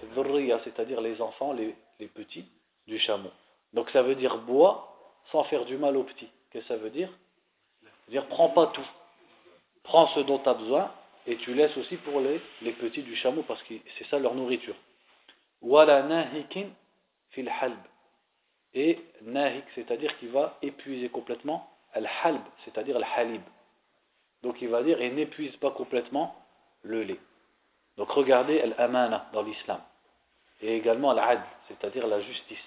c'est-à-dire les enfants, les petits du chameau. Donc ça veut dire bois sans faire du mal aux petits. Qu'est-ce que ça veut dire dire prends pas tout. Prends ce dont tu as besoin et tu laisses aussi pour les, les petits du chameau parce que c'est ça leur nourriture. Wala nahikin fil halb. Et nahik, c'est-à-dire qu'il va épuiser complètement al-halb, c'est-à-dire al-halib. Donc il va dire et n'épuise pas complètement le lait. Donc regardez al-amana dans l'islam. Et également al-adl, c'est-à-dire la justice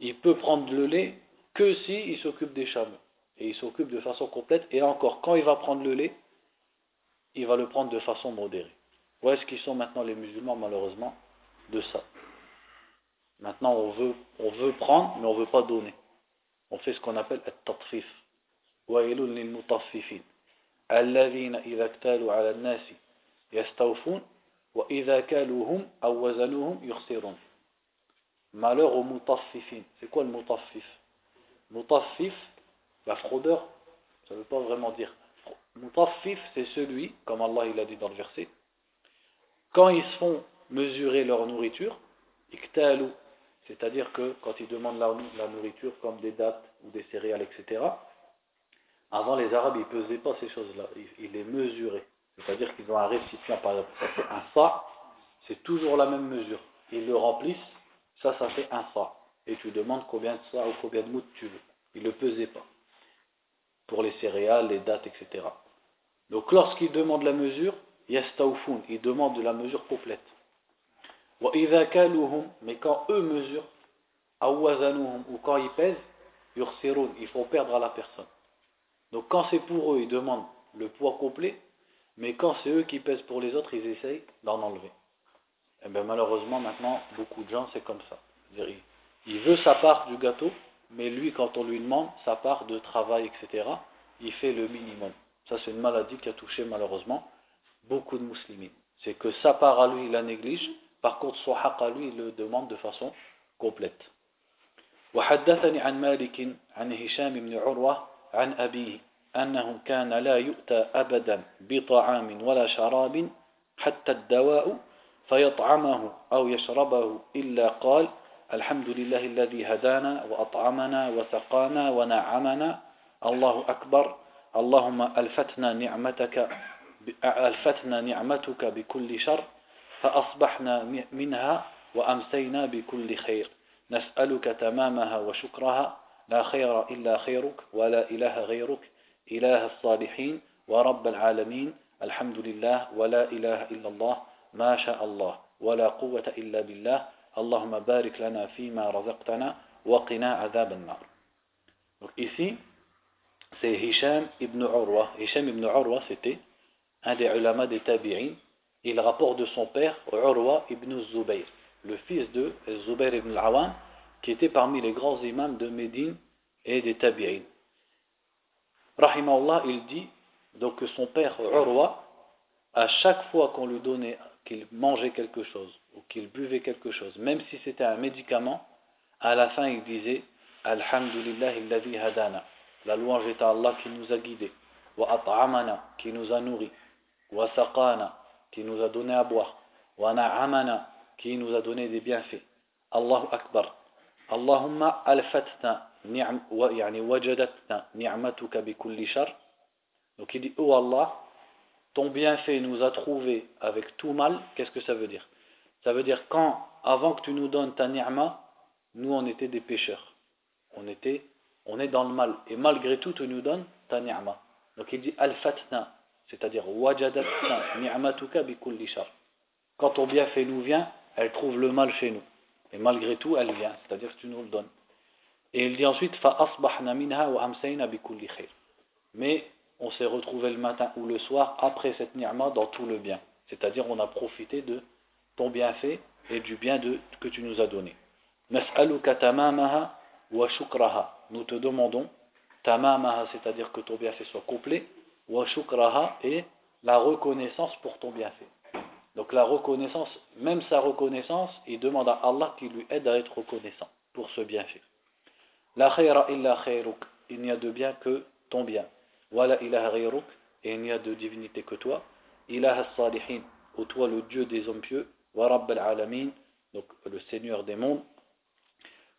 il peut prendre le lait que si il s'occupe des chameaux. Et il s'occupe de façon complète. Et encore, quand il va prendre le lait, il va le prendre de façon modérée. Où est-ce qu'ils sont maintenant les musulmans, malheureusement, de ça Maintenant, on veut, on veut prendre, mais on ne veut pas donner. On fait ce qu'on appelle التطفيف. ويل للمطففين الذين إذا اكتالوا على الناس يستوفون وإذا كالوهم أو وزنوهم يخسرون Malheur au mutaffifin. C'est quoi le mutaffif Mutaffif, la fraudeur, ça ne veut pas vraiment dire. Mutaffif, c'est celui, comme Allah il a dit dans le verset, quand ils se font mesurer leur nourriture, iktalu, c'est-à-dire que quand ils demandent la, nourriture comme des dates ou des céréales, etc., avant les Arabes, ils ne pesaient pas ces choses-là, ils, les mesuraient. C'est-à-dire qu'ils ont un récipient, par exemple, un sa, c'est toujours la même mesure. Ils le remplissent ça, ça fait un sa. Et tu demandes combien de sa ou combien de moutes tu veux. Il ne le pesait pas. Pour les céréales, les dates, etc. Donc lorsqu'il demande la mesure, yastaufun, il demande la mesure complète. Mais quand eux mesurent, ou quand ils pèsent, ils font perdre à la personne. Donc quand c'est pour eux, ils demandent le poids complet, mais quand c'est eux qui pèsent pour les autres, ils essayent d'en enlever. Et eh bien malheureusement maintenant, beaucoup de gens c'est comme ça. Il veut sa part du gâteau, mais lui quand on lui demande sa part de travail, etc., il fait le minimum. Ça c'est une maladie qui a touché malheureusement beaucoup de musulmans. C'est que sa part à lui il la néglige, par contre son haq à lui il le demande de façon complète. وحدثني عن مالك عن هشام بن عروة عن أبيه أنه كان لا يؤتى أبدا بطعام ولا شراب حتى الدواء فيطعمه أو يشربه إلا قال الحمد لله الذي هدانا وأطعمنا وسقانا ونعمنا. الله أكبر. اللهم ألفتنا نعمتك ألفتنا نعمتك بكل شر فأصبحنا منها وأمسينا بكل خير. نسألك تمامها وشكرها. لا خير إلا خيرك ولا إله غيرك. إله الصالحين ورب العالمين الحمد لله ولا إله إلا الله ما شاء الله ولا قوة إلا بالله اللهم بارك لنا فيما رزقتنا وقنا عذاب النار Donc ici, c'est Hisham ibn Urwa. Hisham ibn Urwa, c'était un des ulama des tabi'in. Il rapporte de son père, Urwa ibn Zubayr, le fils de Zubayr ibn al qui était parmi les grands imams de Médine et des tabi'in. Rahimahullah, il dit donc que son père Urwa, à chaque fois qu'on lui donnait, qu'il mangeait quelque chose ou qu'il buvait quelque chose, même si c'était un médicament, à la fin il disait Alhamdulillah alladhi hadana. La louange est à Allah qui nous a guidés. Wa at'amana, qui nous a nourris. Wa saqana, qui nous a donné à boire. Wa na'amana, qui nous a donné des bienfaits. Allahu Akbar. Allahumma alfatna Donc il dit Oh Allah, ton bienfait nous a trouvé avec tout mal. Qu'est-ce que ça veut dire? Ça veut dire quand, avant que tu nous donnes ta ni'ma, nous on était des pécheurs. On était on est dans le mal. Et malgré tout, tu nous donnes ta ni'ma. Donc il dit al-fatna, c'est-à-dire wajadatna ni'matuka bi kulli shar. Quand ton bienfait nous vient, elle trouve le mal chez nous. Et malgré tout, elle vient, c'est-à-dire que tu nous le donnes. Et il dit ensuite. Mais on s'est retrouvé le matin ou le soir après cette ni'ma dans tout le bien. C'est-à-dire on a profité de ton bienfait et du bien que tu nous as donné. Nous te demandons tamamaha, c'est-à-dire que ton bienfait soit complet, wa et la reconnaissance pour ton bienfait. Donc la reconnaissance, même sa reconnaissance, il demande à Allah qui lui aide à être reconnaissant pour ce bienfait. La khayra illa khayruk, il n'y a de bien que ton bien. Wala ilaha ghayruk, et il n'y a de divinité que toi. Ilaha salihin, ou toi le Dieu des hommes pieux. Wa rabbal alamin, donc le Seigneur des mondes.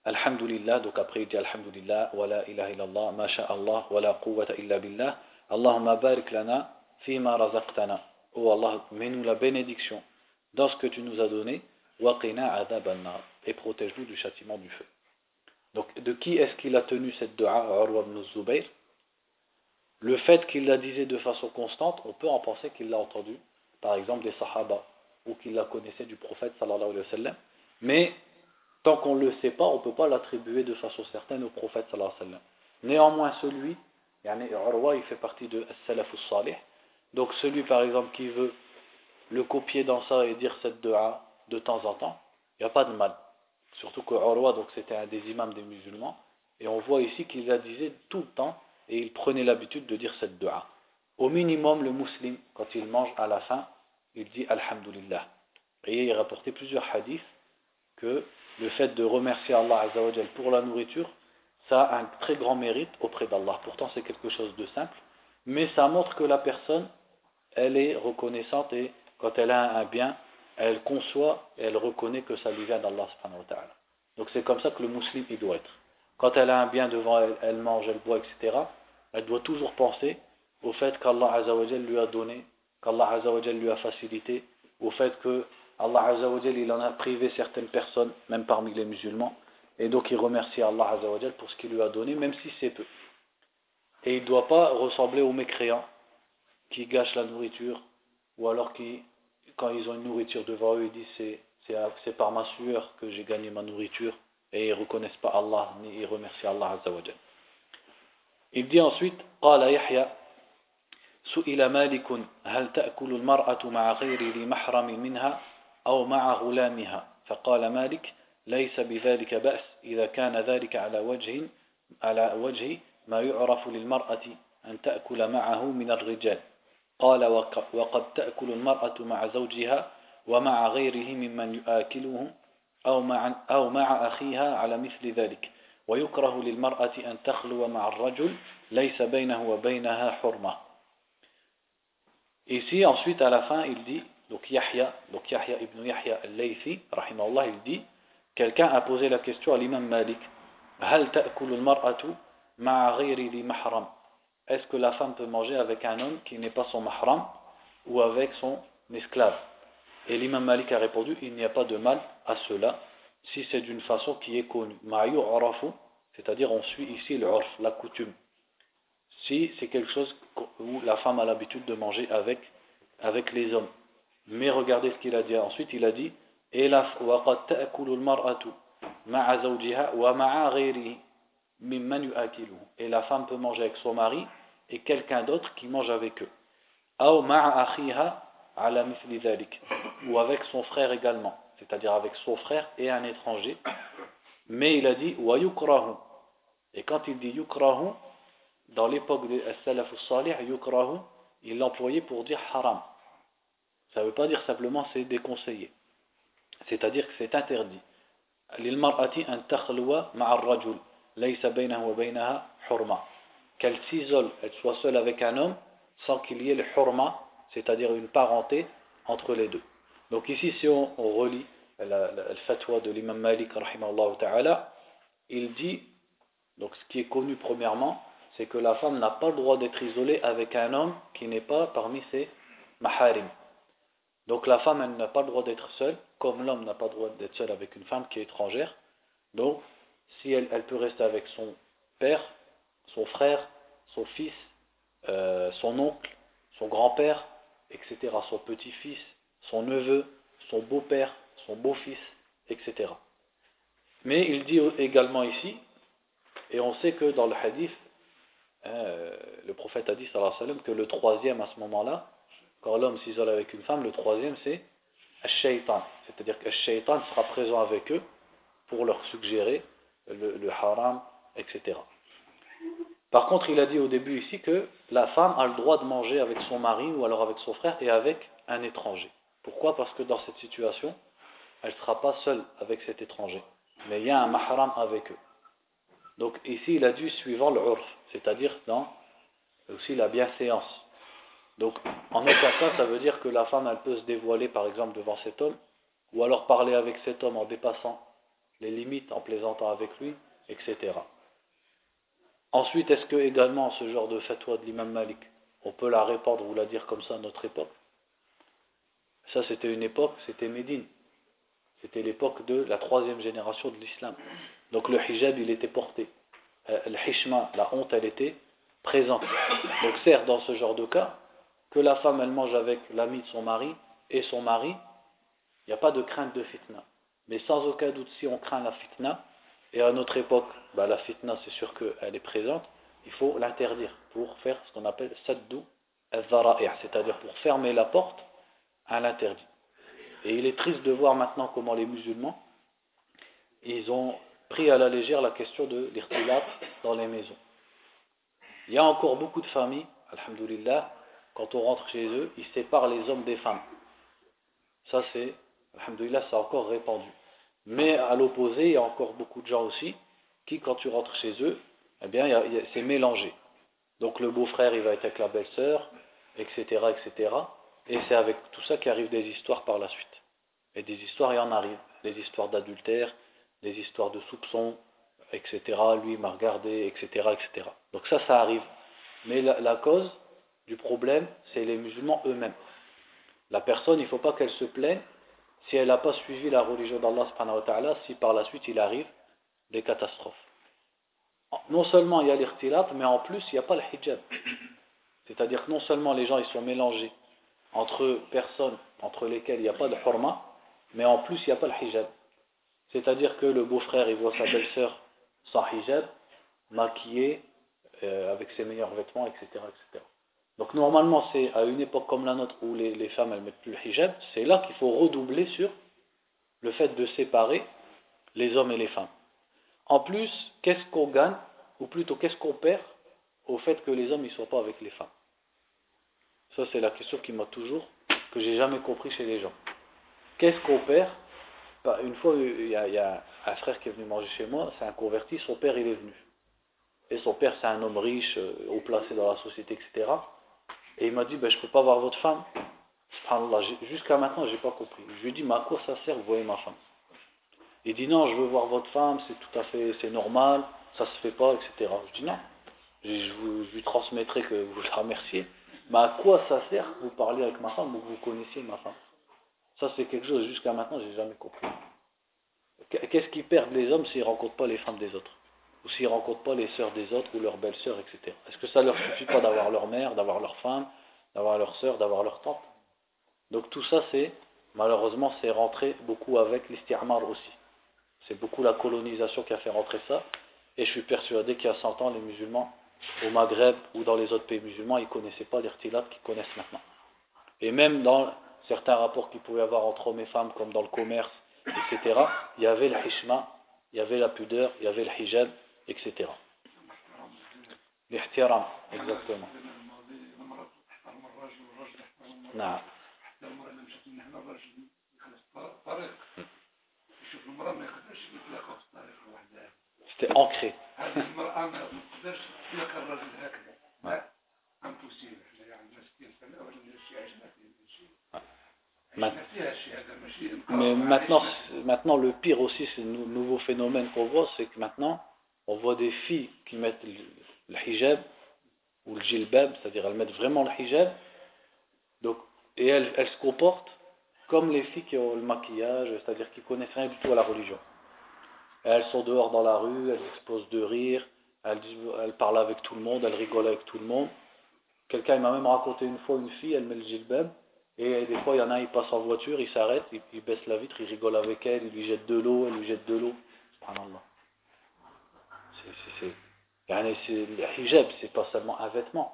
Alhamdulillah, donc après il dit Alhamdulillah, wa la ilaha illallah, ma Allah, wa la quwwata illa billah, Allahumma barik lana fima razaqtana. Oh Allah, mets-nous la bénédiction dans ce que tu nous as donné, wa qina adab et protège-nous du châtiment du feu. Donc de qui est-ce qu'il a tenu cette dua, Urwa ibn Zubayr? Le fait qu'il la disait de façon constante, on peut en penser qu'il l'a entendu, par exemple des sahaba, ou qu'il la connaissait du prophète sallallahu alayhi wa sallam, mais Tant qu'on ne le sait pas, on ne peut pas l'attribuer de façon certaine au prophète sallallahu alayhi wa sallam. Néanmoins, celui, yani Urwa, il fait partie de Salafus Salih. Donc celui, par exemple, qui veut le copier dans ça et dire cette dua de temps en temps, il n'y a pas de mal. Surtout que donc c'était un des imams des musulmans, et on voit ici qu'il la disait tout le temps, et il prenait l'habitude de dire cette dua. Au minimum, le musulman, quand il mange à la fin, il dit Alhamdulillah. Et il a rapporté plusieurs hadiths que le fait de remercier Allah Azzawajal pour la nourriture, ça a un très grand mérite auprès d'Allah. Pourtant, c'est quelque chose de simple, mais ça montre que la personne, elle est reconnaissante et quand elle a un bien, elle conçoit et elle reconnaît que ça lui vient d'Allah Donc c'est comme ça que le musulman il doit être. Quand elle a un bien devant elle, elle mange, elle boit, etc., elle doit toujours penser au fait qu'Allah Azzawajal lui a donné, qu'Allah Azzawajal lui a facilité, au fait que Allah Azzawajal, il en a privé certaines personnes, même parmi les musulmans, et donc il remercie Allah Azzawajal pour ce qu'il lui a donné, même si c'est peu. Et il ne doit pas ressembler aux mécréants qui gâchent la nourriture, ou alors qui, quand ils ont une nourriture devant eux, ils disent c'est par ma sueur que j'ai gagné ma nourriture, et ils ne reconnaissent pas Allah, ni ils remercient Allah Azzawajal. Il dit ensuite, قال يحيى سئل مالك هل تأكل المرأة مع غير ذي محرم منها أو مع غلامها فقال مالك ليس بذلك بأس إذا كان ذلك على وجه على وجه ما يعرف للمرأة أن تأكل معه من الرجال قال وقد تأكل المرأة مع زوجها ومع غيره ممن يآكلهم أو مع, أو مع أخيها على مثل ذلك. ويكره للمرأة أن تخلو مع الرجل ليس بينه وبينها حرمة. Ici ensuite à la fin il dit donc Yahya donc Yahya ibn Yahya al-Laythi رحمه الله il dit quelqu'un a posé la question à l'imam Malik هل تأكل المرأة مع غير ذي محرم Est-ce que la femme peut manger avec un homme qui n'est pas son mahram ou avec son esclave? Et l'imam Malik a répondu Il n'y a pas de mal à cela si c'est d'une façon qui est connue. C'est-à-dire on suit ici la coutume. Si c'est quelque chose où la femme a l'habitude de manger avec, avec les hommes. Mais regardez ce qu'il a dit ensuite, il a dit Et la femme peut manger avec son mari et quelqu'un d'autre qui mange avec eux. Ou avec son frère également, c'est-à-dire avec son frère et un étranger. Mais il a dit Et quand il dit yukrahu, dans l'époque des salaf salih, yukrahu, il l'employait pour dire haram. Ça ne veut pas dire simplement c'est déconseillé. C'est-à-dire que c'est interdit. Qu'elle s'isole, elle soit seule avec un homme sans qu'il y ait le hurma, c'est-à-dire une parenté entre les deux. Donc ici, si on, relit le fatwa de l'imam Malik, ta'ala, il dit, donc ce qui est connu premièrement, c'est que la femme n'a pas le droit d'être isolée avec un homme qui n'est pas parmi ses maharim. Donc la femme, elle n'a pas le droit d'être seule, comme l'homme n'a pas le droit d'être seul avec une femme qui est étrangère. Donc, si elle, elle peut rester avec son père, son frère, son fils, euh, son oncle, son grand-père, etc., son petit-fils, son neveu, son beau-père, son beau-fils, etc. Mais il dit également ici, et on sait que dans le hadith, hein, le prophète a dit sallam, que le troisième à ce moment-là, quand l'homme s'isole avec une femme, le troisième c'est shaitan c'est-à-dire que shaitan sera présent avec eux pour leur suggérer le haram, etc. Par contre, il a dit au début ici que la femme a le droit de manger avec son mari ou alors avec son frère et avec un étranger. Pourquoi? Parce que dans cette situation, elle ne sera pas seule avec cet étranger. Mais il y a un mahram avec eux. Donc ici, il a dit suivant le urf, c'est-à-dire dans aussi la bienséance. Donc en aucun cas, ça veut dire que la femme, elle peut se dévoiler par exemple devant cet homme, ou alors parler avec cet homme en dépassant les limites, en plaisantant avec lui, etc. Ensuite, est-ce que également ce genre de fatwa de l'imam Malik, on peut la répandre ou la dire comme ça à notre époque? Ça, c'était une époque, c'était Médine. C'était l'époque de la troisième génération de l'islam. Donc le hijab, il était porté. Euh, le hishma, la honte, elle était présente. Donc certes, dans ce genre de cas, que la femme, elle mange avec l'ami de son mari et son mari, il n'y a pas de crainte de fitna. Mais sans aucun doute, si on craint la fitna, et à notre époque, bah, la fitna, c'est sûr qu'elle est présente, il faut l'interdire pour faire ce qu'on appelle saddu al c'est-à-dire pour fermer la porte à l'interdit. Et il est triste de voir maintenant comment les musulmans, ils ont pris à la légère la question de l'irtilat dans les maisons. Il y a encore beaucoup de familles, alhamdoulilah, quand on rentre chez eux, ils séparent les hommes des femmes. Ça c'est, alhamdoulilah, c'est encore répandu. Mais à l'opposé, il y a encore beaucoup de gens aussi qui, quand tu rentres chez eux, eh bien, c'est mélangé. Donc le beau-frère, il va être avec la belle-sœur, etc., etc. Et c'est avec tout ça qu'arrivent des histoires par la suite. Et des histoires, il y en arrive. Des histoires d'adultère, des histoires de soupçons, etc. Lui, m'a regardé, etc., etc. Donc ça, ça arrive. Mais la, la cause du problème, c'est les musulmans eux-mêmes. La personne, il ne faut pas qu'elle se plaigne si elle n'a pas suivi la religion d'Allah, si par la suite il arrive des catastrophes. Non seulement il y a l'irtilat, mais en plus il n'y a pas le hijab. C'est-à-dire que non seulement les gens sont mélangés entre personnes entre lesquelles il n'y a pas de hurma, mais en plus il n'y a pas le hijab. C'est-à-dire que le beau-frère il voit sa belle-sœur sans hijab, maquillée, euh, avec ses meilleurs vêtements, etc. Donc normalement, c'est à une époque comme la nôtre où les, femmes elles mettent plus le hijab, c'est là qu'il faut redoubler sur le fait de séparer les hommes et les femmes. En plus, qu'est-ce qu'on gagne, ou plutôt qu'est-ce qu'on perd au fait que les hommes ne soient pas avec les femmes? Ça, c'est la question qui m'a toujours, que j'ai jamais compris chez les gens. Qu'est-ce qu'on perd? Bah, Une fois, il y, a, il y, a, un frère qui est venu manger chez moi, c'est un converti, son père il est venu. Et son père c'est un homme riche, euh, haut placé dans la société, etc. Et il m'a dit, ben, je ne peux pas voir votre femme. Jusqu'à maintenant, je n'ai pas compris. Je lui ai dit, mais à quoi ça sert, vous voyez ma femme Il dit, non, je veux voir votre femme, c'est tout à fait, c'est normal, ça se fait pas, etc. Je dis, non. Je, vous, lui transmettrai que vous la remerciez. Mais à quoi ça sert que vous parlez avec ma femme ou que vous connaissiez ma femme? Ça, c'est quelque chose, jusqu'à maintenant, je n'ai jamais compris. Qu'est-ce qu'ils perdent les hommes s'ils ne rencontrent pas les femmes des autres? Ou s'ils ne rencontrent pas les sœurs des autres ou leurs belles-sœurs, etc. Est-ce que ça leur suffit pas d'avoir leur mère, d'avoir leur femme, d'avoir leur sœur, d'avoir leur tante? Donc tout ça, c'est, malheureusement, c'est rentré beaucoup avec l'isti'amar aussi. C'est beaucoup la colonisation qui a fait rentrer ça. Et je suis persuadé qu'il y a 100 ans, les musulmans, au Maghreb ou dans les autres pays musulmans, ils ne connaissaient pas l'irtilat qu'ils connaissent maintenant. Et même dans certains rapports qu'il pouvait y avoir entre hommes et femmes, comme dans le commerce, etc., il y avait le hishma, il y avait la pudeur, il y avait le hijab, etc. L'ihtiram, exactement. C'était ancré. Mais maintenant, maintenant, le pire aussi, c'est le nouveau phénomène qu'on voit, c'est que maintenant, on voit des filles qui mettent le, hijab ou le jilbab, c'est-à-dire elles mettent vraiment le hijab, et elles, se comportent comme les filles qui ont le maquillage, c'est-à-dire qui connaissent rien du tout à la religion. Elles sont dehors dans la rue, elles explosent de rire, elles, parlent avec tout le monde, elles rigolent avec tout le monde. Quelqu'un m'a même raconté une fois une fille, elle met le jilbab, et des fois, il y en a, il passe en voiture, il s'arrête, il, baisse la vitre, il rigole avec elle, il lui jette de l'eau, elle lui jette de l'eau. Subhanallah. Le hijab, c'est pas seulement un vêtement.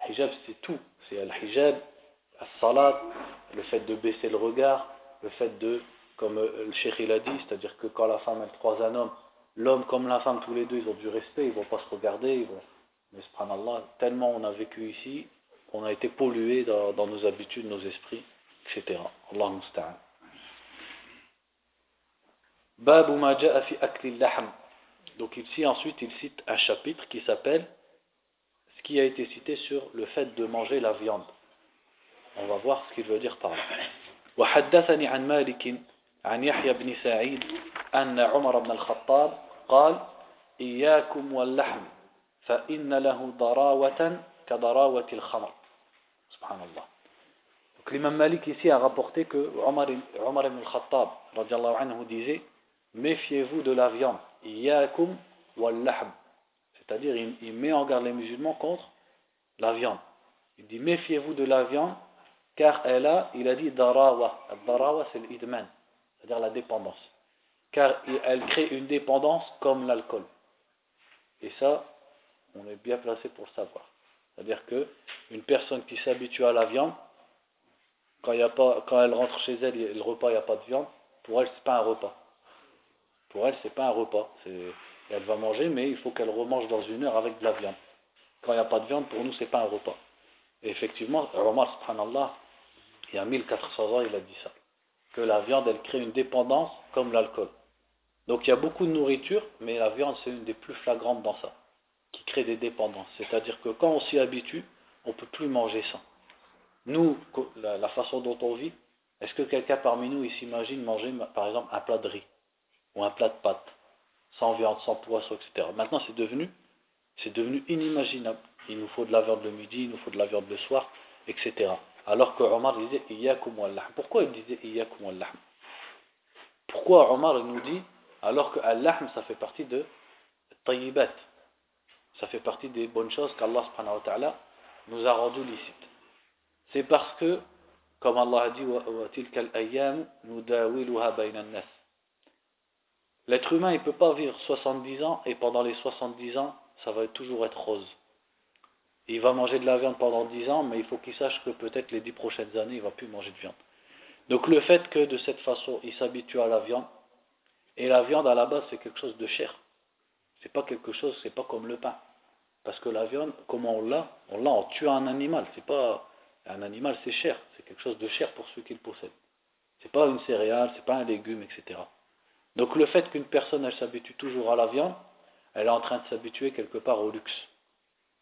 Le hijab, c'est tout. C'est le hijab, la salat, le fait de baisser le regard, le fait de, comme euh, le cheikh il a dit, c'est-à-dire que quand la femme elle croise un homme, l'homme comme la femme, tous les deux, ils ont du respect, ils vont pas se regarder, ils vont, mais subhanallah, tellement on a vécu ici, on a été pollué dans, nos habitudes, nos esprits, etc. Allah musta'an. Babu ma fi akli. Donc ici ensuite il cite un chapitre qui s'appelle ce qui a été cité sur le fait de manger la viande. On va voir ce qu'il veut dire par là. وحدثني عن مالك عن يحيى بن سعيد أن عمر بن الخطاب قال إياكم واللحم فإن له ضراوة كضراوة الخمر Subhanallah. Donc l'imam Malik ici a rapporté que Omar, Omar ibn al-Khattab anhu, disait Méfiez-vous de la viande. Iyakum wal-lahm. C'est-à-dire, il, met en garde les musulmans contre la viande. Il dit Méfiez-vous de la viande, car elle a, il a dit Darawa. Darawa, c'est l'idman, c'est-à-dire la dépendance. Car elle crée une dépendance comme l'alcool. Et ça, on est bien placé pour le savoir. C'est-à-dire que une personne qui s'habitue à la viande, quand, elle rentre chez elle le repas, il n'y a pas de viande, pour elle, c'est pas un repas. Pour elle, c'est pas un repas. Elle va manger, mais il faut qu'elle remange dans une heure avec de la viande. Quand il n'y a pas de viande, pour nous, c'est pas un repas. Et effectivement, Omar, subhanallah, il y a 1400 ans, il a dit ça. Que la viande, elle crée une dépendance comme l'alcool. Donc il y a beaucoup de nourriture, mais la viande, c'est une des plus flagrantes dans ça qui crée des dépendances. C'est-à-dire que quand on s'y habitue, on ne peut plus manger sans. Nous, la, façon dont on vit, est-ce que quelqu'un parmi nous s'imagine manger par exemple un plat de riz? Ou un plat de pâtes sans viande, sans poisson, etc. Maintenant c'est devenu, c'est devenu inimaginable. Il nous faut de la viande le midi, il nous faut de la viande le soir, etc. Alors que Omar disait Iyakum Pourquoi il disait Iyakum Pourquoi Omar nous dit alors que Al-Lahm ça fait partie de Tayyibat ça fait partie des bonnes choses qu'Allah nous a rendues licites. C'est parce que, comme Allah a dit, L'être humain, il ne peut pas vivre 70 ans et pendant les 70 ans, ça va toujours être rose. Il va manger de la viande pendant 10 ans, mais il faut qu'il sache que peut-être les 10 prochaines années, il ne va plus manger de viande. Donc le fait que de cette façon, il s'habitue à la viande, et la viande à la base, c'est quelque chose de cher. C'est pas quelque chose, c'est pas comme le pain. Parce que la viande, comment on l'a? On l'a en tuant un animal. C'est pas un animal, c'est cher. C'est quelque chose de cher pour ceux qui le possèdent. C'est pas une céréale, c'est pas un légume, etc. Donc le fait qu'une personne s'habitue toujours à la viande, elle est en train de s'habituer quelque part au luxe.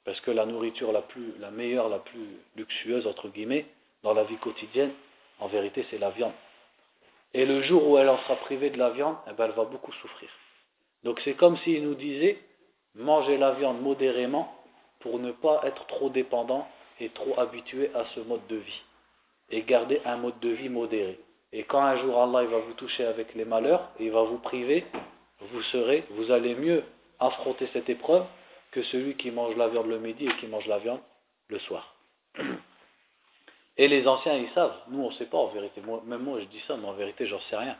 Parce que la nourriture la meilleure, la plus luxueuse entre guillemets, dans la vie quotidienne, en vérité, c'est la viande. Et le jour où elle en sera privée de la viande, eh ben, elle va beaucoup souffrir. Donc c'est comme s'il nous disait, manger la viande modérément pour ne pas être trop dépendant et trop habitué à ce mode de vie. Et garder un mode de vie modéré. Et quand un jour Allah il va vous toucher avec les malheurs, et il va vous priver, vous serez, vous allez mieux affronter cette épreuve que celui qui mange la viande le midi et qui mange la viande le soir. Et les anciens, ils savent. Nous, on ne sait pas en vérité. même moi, je dis ça, mais en vérité, j'en sais rien.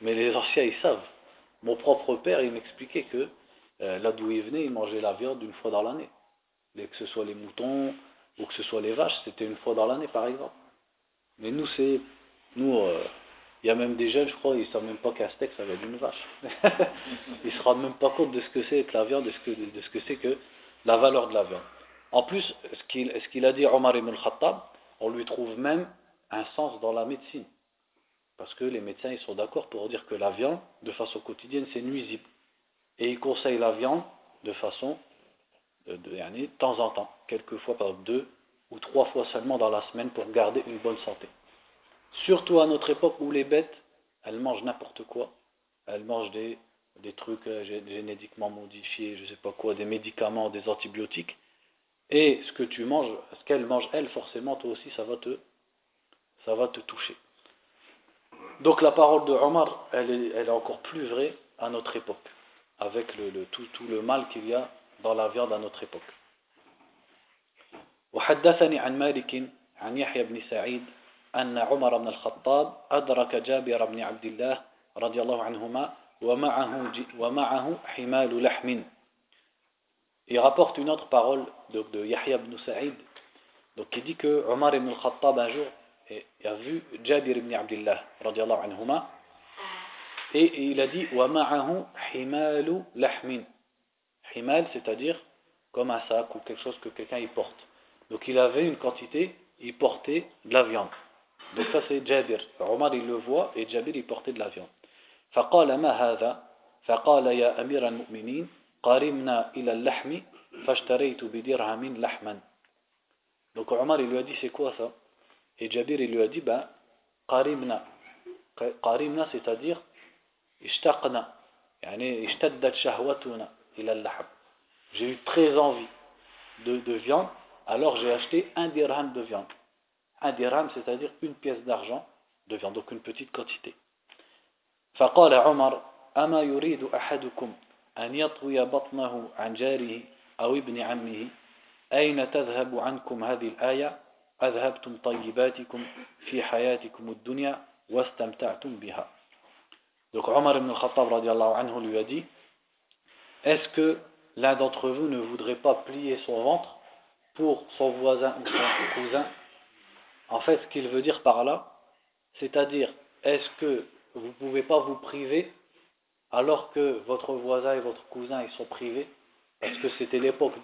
Mais les anciens, ils savent. Mon propre père, il m'expliquait que euh, là d'où ils venaient, ils mangeaient la viande une fois dans l'année. Que ce soit les moutons ou que ce soit les vaches, c'était une fois dans l'année par exemple. Mais nous, c'est. Nous, euh, il y a même des jeunes, je crois, ils ne savent même pas qu'un steak, ça vient d'une vache. ils ne se rendent même pas compte de ce que c'est que la viande, de ce que, de ce que c'est que la valeur de la viande. En plus, ce qu'il ce qu'il a dit Omar ibn al-Khattab, on lui trouve même un sens dans la médecine. Parce que les médecins ils sont d'accord pour dire que la viande, de façon quotidienne, c'est nuisible. Et ils conseillent la viande de façon de, de, de temps en temps, quelquefois par deux ou trois fois seulement dans la semaine pour garder une bonne santé. Surtout à notre époque où les bêtes, elles mangent n'importe quoi. Elles mangent des, des trucs euh, génétiquement modifiés, je ne sais pas quoi, des médicaments, des antibiotiques. Et ce que tu manges, ce qu'elle mange, elle, forcément, toi aussi, ça va te, ça va te toucher. Donc la parole de Omar, elle est, elle est encore plus vraie à notre époque, avec le, le, tout, tout le mal qu'il y a dans la viande à notre époque. وحدثني عن مالك عن يحيى بن سعيد أن عمر بن الخطاب أدرك جابر بن عبد الله رضي الله عنهما ومعه, ومعه حمال لحم Il rapporte une autre parole de, de Yahya ibn Sa'id, donc qui dit que Omar ibn al-Khattab un jour a vu Jabir ibn Abdullah radiallahu anhuma et il a dit وَمَعَهُ حِمَالُ لَحْمٍ Himal, c'est-à-dire comme un sac ou quelque chose que quelqu'un y porte. Donc il avait une quantité, il portait de la viande. Donc ça c'est Jabir. Omar il le voit et Jabir il portait de la viande. فقال ما هذا فقال يا أمير المؤمنين قارمنا إلى اللحم فاشتريت بدرهم لحما Donc Omar il lui a dit c'est quoi ça Et Jabir il lui a dit ben qarimna. Qarimna c'est-à-dire ishtaqna. يعني اشتدت شهوتنا إلى اللحم. J'ai eu très envie de, de viande alors j'ai acheté un dirham de viande. Un dirham, c'est-à-dire une pièce d'argent de viande, donc une petite quantité. فقال عمر أما يريد أحدكم أن يطوي بطنه عن جاره أو ابن عمه أين تذهب عنكم هذه الآية أذهبتم طيباتكم في حياتكم الدنيا واستمتعتم بها Donc Omar ibn al-Khattab anhu lui a dit Est-ce que l'un d'entre vous ne voudrait pas plier son ventre pour son voisin ou son cousin, en fait, ce qu'il veut dire par là, c'est-à-dire, est-ce que vous ne pouvez pas vous priver alors que votre voisin et votre cousin ils sont privés? Est-ce que c'était l'époque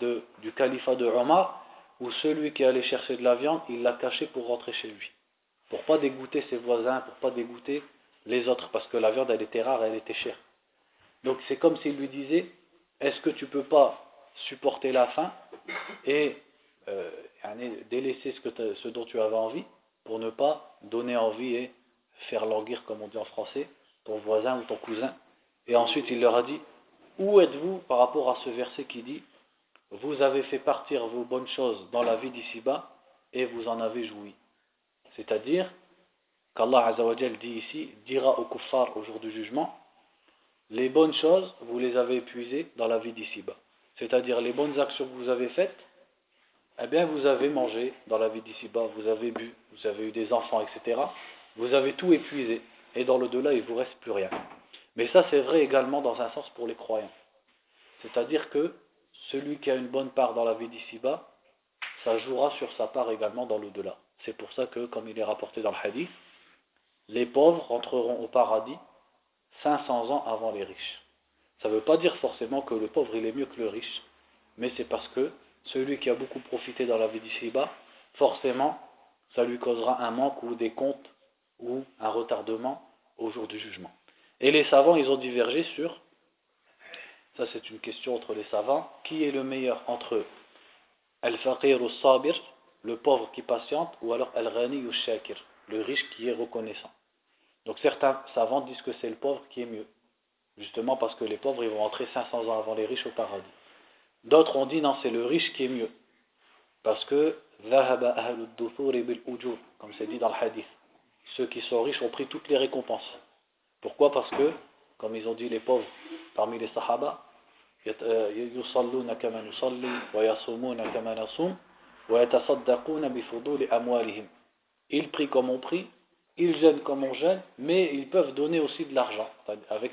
du califat de Omar où celui qui allait chercher de la viande, il l'a caché pour rentrer chez lui? Pour pas dégoûter ses voisins, pour pas dégoûter les autres, parce que la viande elle était rare, elle était chère. Donc c'est comme s'il lui disait, est-ce que tu peux pas supporter la faim euh, délaisser ce, dont tu avais envie pour ne pas donner envie et faire languir, comme on dit en français, ton voisin ou ton cousin. Et ensuite, il leur a dit Où êtes-vous par rapport à ce verset qui dit Vous avez fait partir vos bonnes choses dans la vie d'ici-bas et vous en avez joui. C'est-à-dire qu'Allah Azzawajal dit ici dira aux kuffar au jour du jugement Les bonnes choses, vous les avez épuisées dans la vie d'ici-bas. C'est-à-dire les bonnes actions que vous avez faites, eh bien vous avez mangé dans la vie d'ici-bas, vous avez bu, vous avez eu des enfants, etc. Vous avez tout épuisé. Et dans le delà, il ne vous reste plus rien. Mais ça, c'est vrai également dans un sens pour les croyants. C'est-à-dire que celui qui a une bonne part dans la vie d'ici-bas, ça jouera sur sa part également dans le delà. C'est pour ça que, comme il est rapporté dans le hadith, les pauvres entreront au paradis 500 ans avant les riches. Ça ne veut pas dire forcément que le pauvre il est mieux que le riche, mais c'est parce que celui qui a beaucoup profité dans la vie d'ici-bas, forcément, ça lui causera un manque ou des comptes ou un retardement au jour du jugement. Et les savants, ils ont divergé sur, ça c'est une question entre les savants, qui est le meilleur entre eux Al-Faqir ou Sabir, le pauvre qui patiente, ou alors Al-Ghani ou Shakir, le riche qui est reconnaissant. Donc certains savants disent que c'est le pauvre qui est mieux, justement parce que les pauvres ils vont entrer 500 ans avant les riches au paradis. D'autres ont dit non, c'est le riche qui est mieux. Parce que comme c'est dit dans le hadith, ceux qui sont riches ont pris toutes les récompenses. Pourquoi? Parce que, comme ils ont dit les pauvres parmi les sahaba, ils prient comme on prie, ils gênent comme on gêne, mais ils peuvent donner aussi de l'argent avec